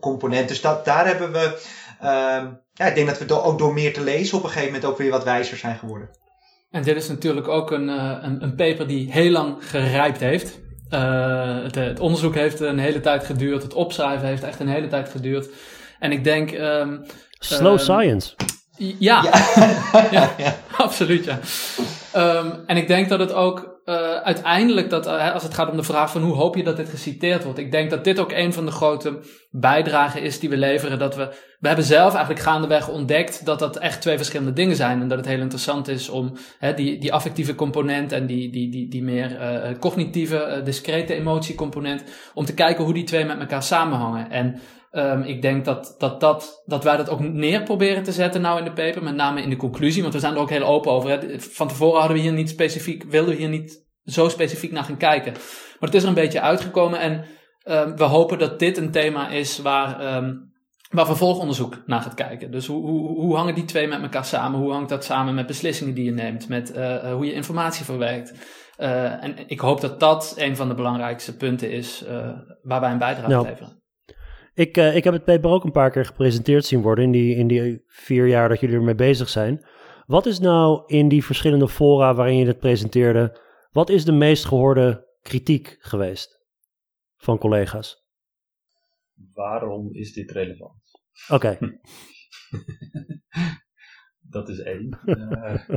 componenten. Dus dat, daar hebben we, ja, ik denk dat we ook door meer te lezen op een gegeven moment ook weer wat wijzer zijn geworden. En dit is natuurlijk ook een, een, een paper die heel lang gerijpt heeft. Uh, het, het, onderzoek heeft een hele tijd geduurd. Het opschrijven heeft echt een hele tijd geduurd. En ik denk. Um, Slow um, science. Ja, ja. ja, ja, absoluut. Ja. Um, en ik denk dat het ook uh, uiteindelijk, dat, uh, als het gaat om de vraag van hoe hoop je dat dit geciteerd wordt, ik denk dat dit ook een van de grote bijdragen is die we leveren. Dat we, we hebben zelf eigenlijk gaandeweg ontdekt dat dat echt twee verschillende dingen zijn. En dat het heel interessant is om hè, die, die affectieve component en die, die, die, die meer uh, cognitieve, discrete emotiecomponent, om te kijken hoe die twee met elkaar samenhangen. En Um, ik denk dat, dat, dat, dat wij dat ook neer proberen te zetten nou in de paper, met name in de conclusie, want we zijn er ook heel open over. Hè. Van tevoren hadden we hier niet specifiek, wilden we hier niet zo specifiek naar gaan kijken. Maar het is er een beetje uitgekomen en um, we hopen dat dit een thema is waar, um, waar vervolgonderzoek naar gaat kijken. Dus hoe, hoe, hoe hangen die twee met elkaar samen? Hoe hangt dat samen met beslissingen die je neemt, met uh, hoe je informatie verwerkt? Uh, en ik hoop dat dat een van de belangrijkste punten is uh, waar wij een bijdrage nou. leveren. Ik, uh, ik heb het paper ook een paar keer gepresenteerd zien worden in die, in die vier jaar dat jullie ermee bezig zijn. Wat is nou in die verschillende fora waarin je het presenteerde, wat is de meest gehoorde kritiek geweest van collega's? Waarom is dit relevant? Oké. Okay. dat is één. Uh...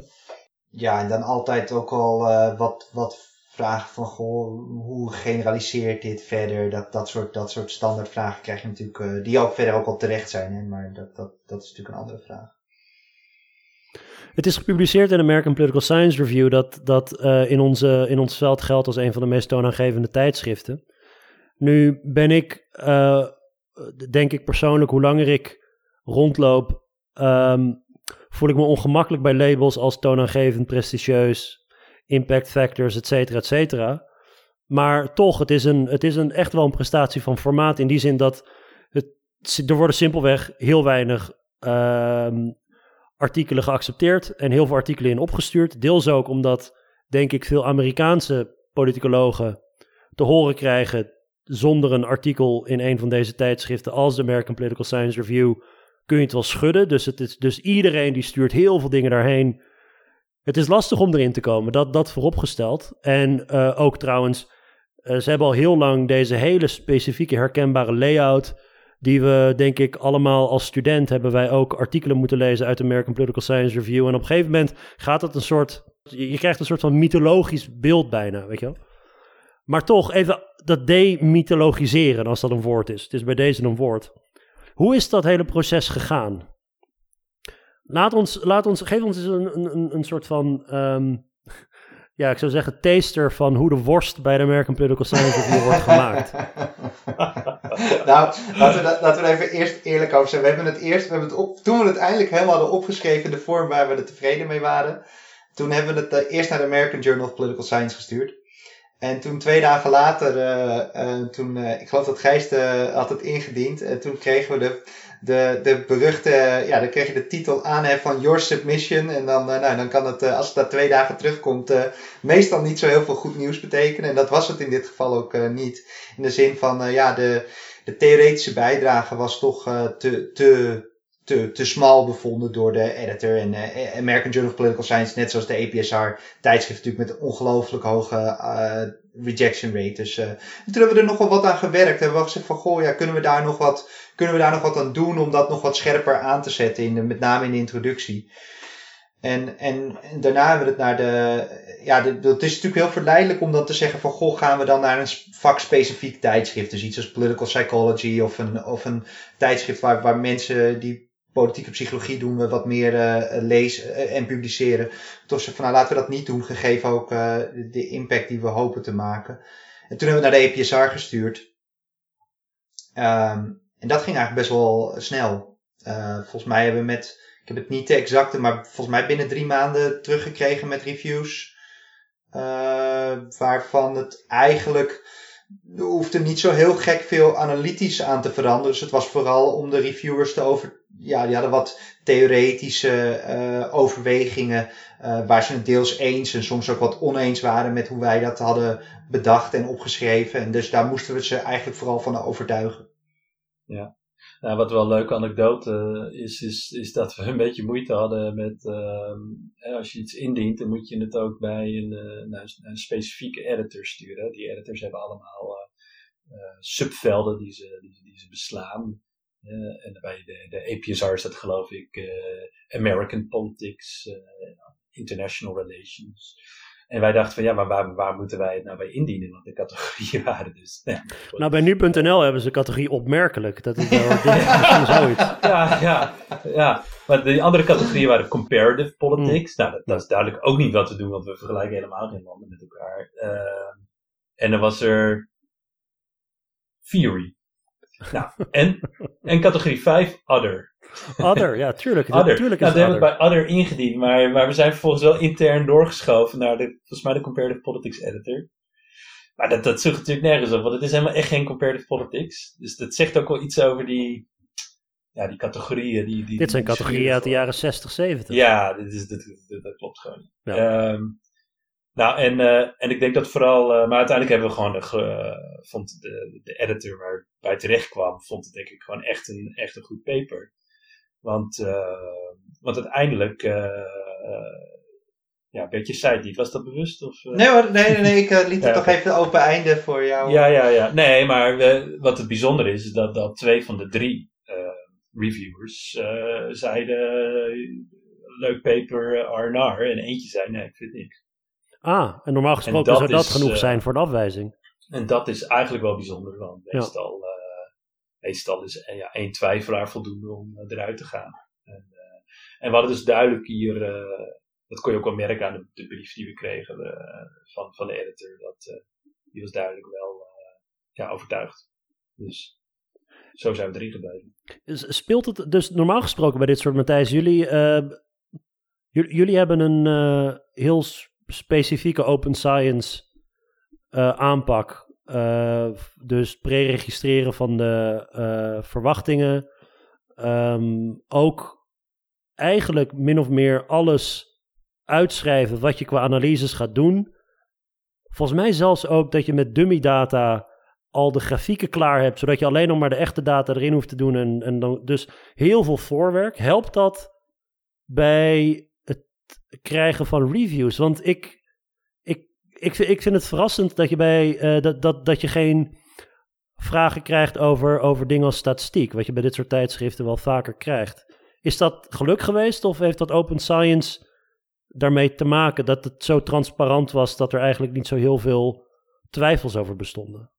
Ja, en dan altijd ook al uh, wat, wat vragen van goh, hoe generaliseert dit verder? Dat, dat, soort, dat soort standaardvragen krijg je natuurlijk, uh, die ook verder ook al terecht zijn, hè? maar dat, dat, dat is natuurlijk een andere vraag. Het is gepubliceerd in American Political Science Review dat, dat uh, in, onze, in ons veld geldt als een van de meest toonaangevende tijdschriften. Nu ben ik, uh, denk ik persoonlijk, hoe langer ik rondloop, um, voel ik me ongemakkelijk bij labels als toonaangevend, prestigieus, impact factors, et cetera, et cetera. Maar toch, het is, een, het is een, echt wel een prestatie van formaat in die zin dat het, er worden simpelweg heel weinig uh, artikelen geaccepteerd en heel veel artikelen in opgestuurd. Deels ook omdat, denk ik, veel Amerikaanse politicologen te horen krijgen zonder een artikel in een van deze tijdschriften als de American Political Science Review kun je het wel schudden. Dus, het is, dus iedereen die stuurt heel veel dingen daarheen het is lastig om erin te komen, dat, dat vooropgesteld. En uh, ook trouwens, Eh, ze hebben al heel lang deze hele specifieke herkenbare layout. Die we, denk ik, allemaal als student hebben wij ook artikelen moeten lezen uit de American Political Science Review. En op een gegeven moment gaat het een soort. Je krijgt een soort van mythologisch beeld bijna, weet je wel. Maar toch, even dat demythologiseren, als dat een woord is. Het is bij deze een woord. Hoe is dat hele proces gegaan? Laat ons, laat ons, geef ons eens een, een, een soort van, ehm, ja, ik zou zeggen, taster van hoe de worst bij de American Political Science Review wordt gemaakt. nou, laten we, dat, laten we even eerst eerlijk over zijn. We hebben het eerst, we hebben het op, toen we het eindelijk helemaal hadden opgeschreven de vorm waar we er tevreden mee waren, toen hebben we het uh, eerst naar de American Journal of Political Science gestuurd. En toen twee dagen later, uh, uh, toen, ik geloof dat Gijs had het ingediend, en toen kregen we de, de, de beruchte, ja, dan kreeg je de titel aanhef van Your Submission. En dan, nou, dan kan het, als het daar twee dagen terugkomt, meestal niet zo heel veel goed nieuws betekenen. En dat was het in dit geval ook niet. In de zin van, ja, de, de theoretische bijdrage was toch te, te, te, te smal bevonden door de editor. En uh, American Journal of Political Science, net zoals de APSR tijdschrift natuurlijk met een ongelooflijk hoge uh, rejection rate. Dus uh, toen hebben we er nog wel wat aan gewerkt. Hebben we gezegd van, goh, ja, kunnen we daar nog wat, kunnen we daar nog wat aan doen om dat nog wat scherper aan te zetten, in de, met name in de introductie. En, en, daarna hebben we het naar de. Ja, het is natuurlijk heel verleidelijk om dan te zeggen: van goh, gaan we dan naar een vakspecifiek tijdschrift. Dus iets als Political Psychology of een, of een tijdschrift waar, waar mensen die politieke psychologie doen we wat meer uh, lezen uh, en publiceren. Toch van nou laten we dat niet doen, gegeven ook uh, de impact die we hopen te maken. En toen hebben we naar de EPSR gestuurd. Um, en dat ging eigenlijk best wel snel. volgens mij hebben we met, ik heb het niet de exacte, maar volgens mij binnen drie maanden teruggekregen met reviews. waarvan het eigenlijk hoefde niet zo heel gek veel analytisch aan te veranderen. Dus het was vooral om de reviewers te over, ja, die hadden wat theoretische uh, overwegingen. Uh, waar ze het deels eens en soms ook wat oneens waren met hoe wij dat hadden bedacht en opgeschreven. En dus daar moesten we ze eigenlijk vooral van overtuigen. Ja. Nou, wat wel een leuke anekdote is, is, is dat we een beetje moeite hadden met, uh, als je iets indient, dan moet je het ook bij een, uh, naar een, specifieke editor sturen. Die editors hebben allemaal subvelden die ze, die, die ze beslaan. En bij de, de APSR is dat geloof ik American Politics, International Relations. En wij dachten van ja, maar waar, waar moeten wij het nou bij indienen? Want de categorieën waren dus. Ja, nou, bij nu.nl hebben ze een categorie opmerkelijk. Dat is wel misschien zoiets. Ja, ja, ja. Maar de andere categorieën waren comparative politics. Hmm. Nou, dat, dat, is duidelijk ook niet wat te doen, want we vergelijken helemaal geen landen met elkaar. Uh, en dan was er theory. Nou, en, en categorie 5, other. Other, ja, tuurlijk. Other. tuurlijk is nou, hebben we bij Other ingediend, maar, maar we zijn vervolgens wel intern doorgeschoven naar de, volgens mij de Comparative Politics Editor. Maar dat, dat zoekt natuurlijk nergens op, want het is helemaal echt geen Comparative Politics. Dus dat zegt ook wel iets over die, ja, die categorieën. Die, die, dit zijn categorieën uit de jaren 60, 70. Ja, dit is, dit, dat klopt gewoon. Ja. Um, nou, en, uh, en ik denk dat vooral, uh, maar uiteindelijk hebben we gewoon, uh, vond de, de editor waar bij terecht kwam, vond het denk ik gewoon echt een, echt een goed paper. Want, want uiteindelijk, ja, een beetje side niet. Was dat bewust? Of, nee hoor, nee, nee, nee, ik liet het ja, toch even open einde voor jou. Ja, ja, ja. Nee, maar wat het bijzonder is, is dat, dat twee van de drie reviewers zeiden, leuk paper, R&R. En eentje zei, nee, ik vind niks. Ah, en normaal gesproken zou dat genoeg zijn voor de afwijzing. En dat is eigenlijk wel bijzonder, want meestal, ja. uh, meestal is uh, ja, één twijfelaar voldoende om uh, eruit te gaan. En, en we hadden dus duidelijk hier, dat kon je ook wel merken aan de, de brief die we kregen van, van de editor, dat, die was duidelijk wel ja, overtuigd. Dus zo zijn we erin gebleven. Speelt het dus normaal gesproken bij dit soort Matthijs, jullie, jullie hebben een heel specifieke open science uh, aanpak. Uh, dus pre-registreren van de uh, verwachtingen. Um, ook eigenlijk min of meer alles uitschrijven wat je qua analyses gaat doen. Volgens mij zelfs ook dat je met dummy data al de grafieken klaar hebt, zodat je alleen nog maar de echte data erin hoeft te doen. En, en dan, dus heel veel voorwerk. Helpt dat bij krijgen van reviews. Want ik, ik, ik, ik vind het verrassend dat je, bij, eh, dat, dat, dat je geen vragen krijgt over, over dingen als statistiek, wat je bij dit soort tijdschriften wel vaker krijgt. Is dat geluk geweest of heeft dat Open Science daarmee te maken dat het zo transparant was dat er eigenlijk niet zo heel veel twijfels over bestonden?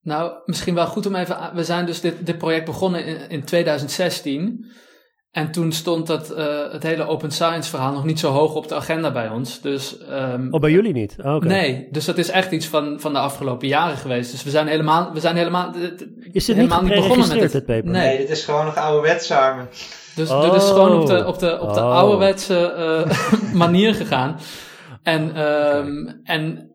Nou, misschien wel goed om even. We zijn dus dit, dit project begonnen in, in 2016. En toen stond dat, uh, het hele open science verhaal nog niet zo hoog op de agenda bij ons. Dus, um, oh, bij jullie niet? Oh, okay. Nee, dus dat is echt iets van, van de afgelopen jaren geweest. Dus we zijn helemaal, we zijn helemaal, is dit helemaal niet, begonnen met het, het paper? Nee. nee, dit is gewoon nog ouderwets, Armen. Dus oh. dit is gewoon op de, op de, op de oh. ouderwetse uh, manier gegaan. En, um, okay. en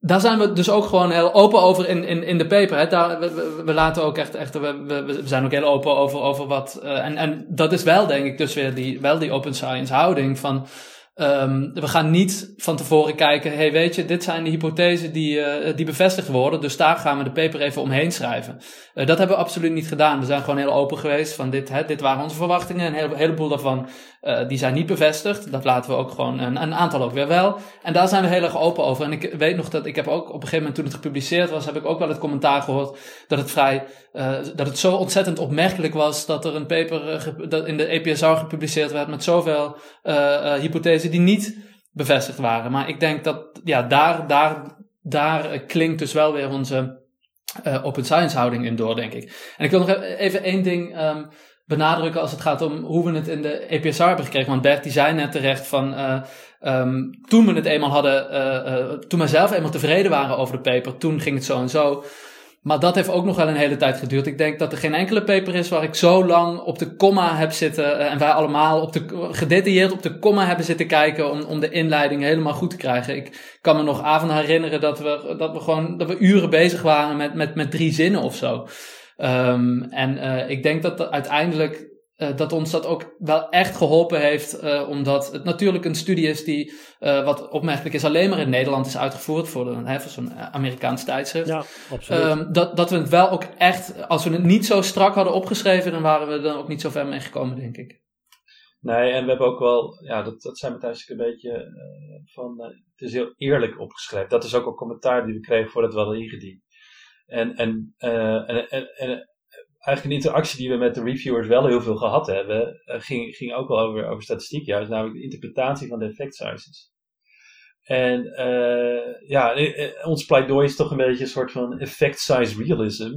daar zijn we dus ook gewoon heel open over in, in, in de paper. Hè. Daar, we, we, laten ook echt, echt we, we, we zijn ook heel open over, over wat. Uh, en, en dat is wel, denk ik, dus weer die, wel die open science houding van. Um, we gaan niet van tevoren kijken, hey, weet je, dit zijn de hypothesen die, uh, die bevestigd worden, dus daar gaan we de paper even omheen schrijven. Uh, dat hebben we absoluut niet gedaan. We zijn gewoon heel open geweest van dit, hè, dit waren onze verwachtingen. Een hele, heleboel daarvan uh, die zijn niet bevestigd. Dat laten we ook gewoon, een, een, aantal ook weer wel. En daar zijn we heel erg open over. En ik weet nog dat ik heb ook op een gegeven moment toen het gepubliceerd was, heb ik ook wel het commentaar gehoord dat het vrij, dat het zo ontzettend opmerkelijk was dat er een paper dat in de EPSR gepubliceerd werd met zoveel hypothesen die niet bevestigd waren. Maar ik denk dat ja, daar, daar, daar klinkt dus wel weer onze uh, open science houding in door, denk ik. En ik wil nog even één ding um, benadrukken als het gaat om hoe we het in de EPSR hebben gekregen. Want Bert die zei net terecht van uh, um, toen we het eenmaal hadden, uh, toen wij zelf eenmaal tevreden waren over de paper, toen ging het zo en zo. Maar dat heeft ook nog wel een hele tijd geduurd. Ik denk dat er geen enkele paper is waar ik zo lang op de komma heb zitten. Eh, en wij allemaal op de, gedetailleerd op de komma hebben zitten kijken om, om de inleiding helemaal goed te krijgen. Ik kan me nog avonden herinneren dat we, dat we gewoon dat we uren bezig waren met, met, met drie zinnen of zo. Um, en uh, ik denk dat uiteindelijk uh, dat ons dat ook wel echt geholpen heeft, uh, omdat het natuurlijk een studie is die, uh, wat opmerkelijk is, alleen maar in Nederland is uitgevoerd voor, een, hè, voor zo'n Amerikaans tijdschrift. Ja, absoluut. Um, dat, dat we het wel ook echt, als we het niet zo strak hadden opgeschreven, dan waren we dan ook niet zo ver mee gekomen, denk ik. Nee, en we hebben ook wel, ja, dat, dat zijn we thuis een beetje van, het is heel eerlijk opgeschreven. Dat is ook een commentaar die we kregen voordat we hadden ingediend. En, en, en, en, en eigenlijk een interactie die we met de reviewers wel heel veel gehad hebben, uh, ging, ging ook wel over, over statistiek juist, namelijk de interpretatie van de effect sizes. En uh, ja, eh, ons pleidooi is toch een beetje een soort van effect size realism.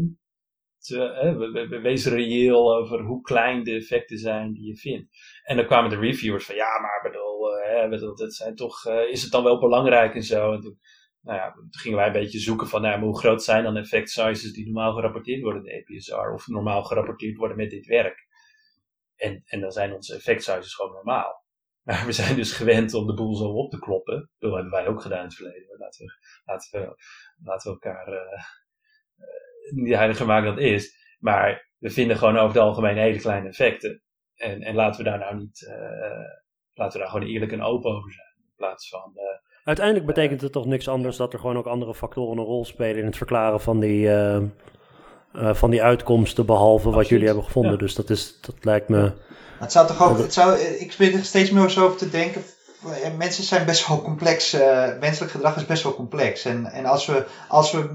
we, we, reëel over hoe klein de effecten zijn die je vindt. En dan kwamen de reviewers van, ja, maar bedoel, uh, dat zijn toch, is het dan wel belangrijk en zo. En toen nou ja, toen gingen wij een beetje zoeken van nou, hoe groot zijn dan effect sizes die normaal gerapporteerd worden in de EPSR of normaal gerapporteerd worden met dit werk. En, en dan zijn onze effect sizes gewoon normaal. Maar we zijn dus gewend om de boel zo op te kloppen. Dat hebben wij ook gedaan in het verleden. Laten we, laten we, laten we elkaar uh, niet heiliger maken dan is. Maar we vinden gewoon over het algemeen hele kleine effecten. En, en laten we daar nou niet, uh, laten we daar gewoon eerlijk en open over zijn. In plaats van Uiteindelijk betekent het toch niks anders dat er gewoon ook andere factoren een rol spelen in het verklaren van die, uh, uh, van die uitkomsten, behalve wat jullie hebben gevonden. Dus dat, is, dat lijkt me. Het zou toch ook, het zou, ik ben er steeds meer zo over te denken. Mensen zijn best wel complex. Uh, menselijk gedrag is best wel complex. En, en als we, als we.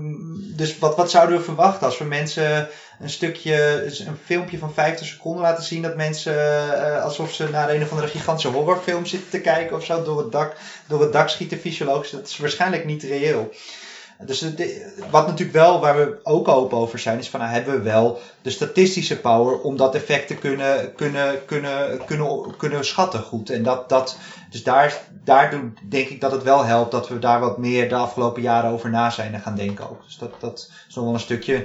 Dus wat, wat zouden we verwachten als we mensen een stukje, een filmpje van 50 seconden laten zien dat mensen uh, alsof ze naar een of andere gigantische horrorfilm zitten te kijken of zo door het dak, door het dak schieten fysiologisch. Dat is waarschijnlijk niet reëel. Dus de, wat natuurlijk wel, waar we ook open over zijn, is van nou hebben we wel de statistische power om dat effect te kunnen, kunnen, kunnen, kunnen, kunnen schatten goed. En dat, dat, dus daar, daar denk ik dat het wel helpt dat we daar wat meer de afgelopen jaren over na zijn en gaan denken ook. Dus dat, dat is nog wel een stukje.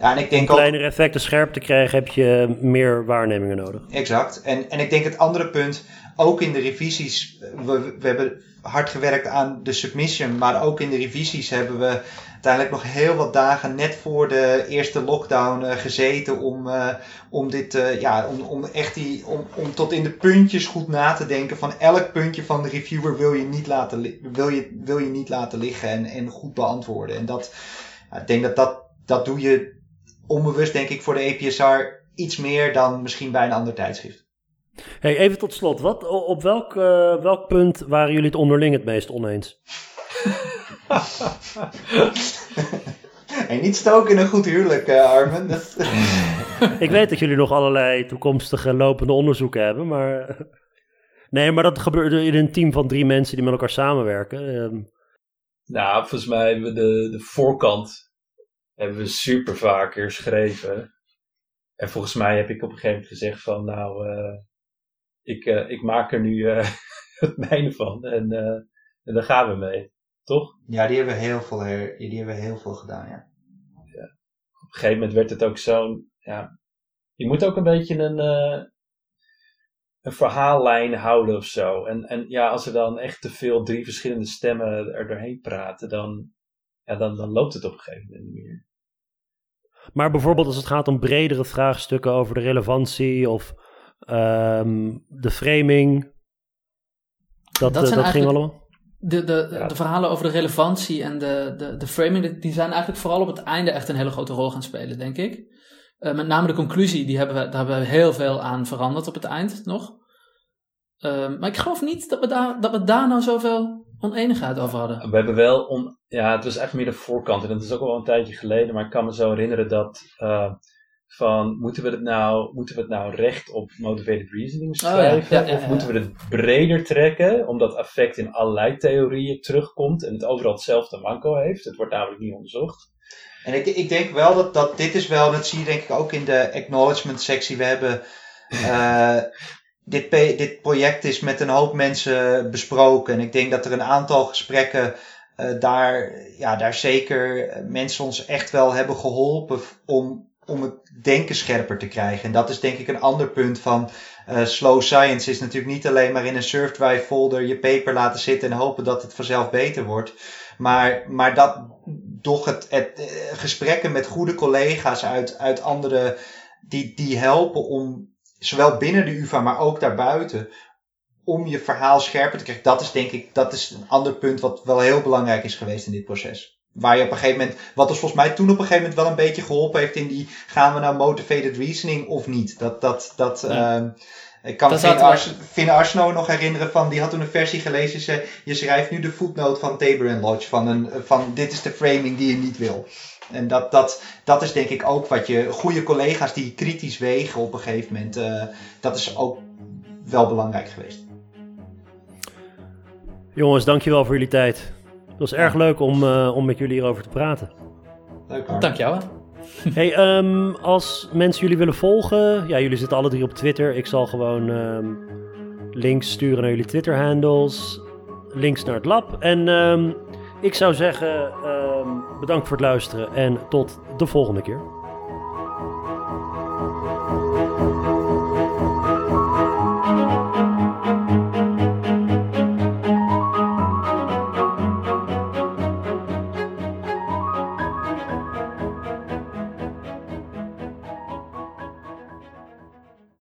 Ja, en ik denk Om kleinere effecten scherp te krijgen heb je meer waarnemingen nodig. Exact. En, en ik denk het andere punt, ook in de revisies, we, we hebben hard gewerkt aan de submission, maar ook in de revisies hebben we uiteindelijk nog heel wat dagen net voor de eerste lockdown uh, gezeten om, uh, om dit, uh, ja, om, om echt die, om, om tot in de puntjes goed na te denken van elk puntje van de reviewer wil je niet laten, wil je, wil je niet laten liggen en, en goed beantwoorden. En dat, ik denk dat dat, dat doe je onbewust denk ik voor de EPSR iets meer dan misschien bij een ander tijdschrift. Hey, even tot slot, wat, op welk, uh, welk punt waren jullie het onderling het meest oneens? en niet stoken in een goed huwelijk, uh, Armen. Dat... ik weet dat jullie nog allerlei toekomstige lopende onderzoeken hebben, maar... Nee, maar dat gebeurt in een team van drie mensen die met elkaar samenwerken. Ehm. Nou, volgens mij hebben we de, de voorkant hebben we super vaak geschreven. En volgens mij heb ik op een gegeven moment gezegd van, nou, uh, ik, uh, ik maak er nu uh, het mijne van. En, en daar gaan we mee. Toch? Ja, die hebben heel veel, die hebben heel veel gedaan, ja. ja. Op een gegeven moment werd het ook zo'n, ja, je moet ook een beetje een, een verhaallijn houden of zo. En, en ja, als er dan echt te veel drie verschillende stemmen er doorheen praten, dan, ja, dan, dan loopt het op een gegeven moment niet meer. Maar bijvoorbeeld als het gaat om bredere vraagstukken over de relevantie of um, de framing, dat, dat, uh, dat ging allemaal? De, de, ja. de verhalen over de relevantie en de, de, de framing, die zijn eigenlijk vooral op het einde echt een hele grote rol gaan spelen, denk ik. Uh, met name de conclusie, die hebben we, daar hebben we heel veel aan veranderd op het eind nog. Uh, maar ik geloof niet dat we, daar, dat we daar nou zoveel oneenigheid over hadden. We hebben wel, on, ja, het was echt meer de voorkant. En dat is ook al een tijdje geleden, maar ik kan me zo herinneren dat. Van moeten we het nou, moeten we het nou recht op motivated reasoning schrijven? Oh, ja. Ja, ja, of moeten we het breder trekken, omdat affect in allerlei theorieën terugkomt en het overal hetzelfde manco heeft? Het wordt namelijk niet onderzocht. En ik, ik denk wel dat, dat dit is wel, dat zie je denk ik ook in de acknowledgement sectie. We hebben uh, dit, dit project is met een hoop mensen besproken. En ik denk dat er een aantal gesprekken uh, daar, ja, daar zeker mensen ons echt wel hebben geholpen om, om het denken scherper te krijgen. En dat is denk ik een ander punt van uh, slow science. Is natuurlijk niet alleen maar in een surfdrive folder je paper laten zitten en hopen dat het vanzelf beter wordt. Maar, maar dat toch het, het uh, gesprekken met goede collega's uit, uit andere, die, die helpen om zowel binnen de UvA, maar ook daarbuiten, om je verhaal scherper te krijgen. Dat is denk ik, dat is een ander punt wat wel heel belangrijk is geweest in dit proces. Waar je op een gegeven moment, wat ons volgens mij toen op een gegeven moment wel een beetje geholpen heeft in die, gaan we nou motivated reasoning of niet? Dat, dat, dat, ja. uh, ik kan Finn, Ars, Finn Arsno nog herinneren van, die had toen een versie gelezen, ze, je schrijft nu de footnote van Tabor Lodge, van, een, van dit is de framing die je niet wil. En dat, dat, dat is denk ik ook wat je, goede collega's die kritisch wegen op een gegeven moment, uh, dat is ook wel belangrijk geweest. Jongens, dankjewel voor jullie tijd. Het was erg leuk om, uh, om met jullie hierover te praten. Leuk hoor. Dank jou. Hey, um, als mensen jullie willen volgen, ja, jullie zitten alle drie op Twitter. Ik zal gewoon um, links sturen naar jullie Twitter-handles, links naar het lab. En um, ik zou zeggen, bedankt voor het luisteren en tot de volgende keer.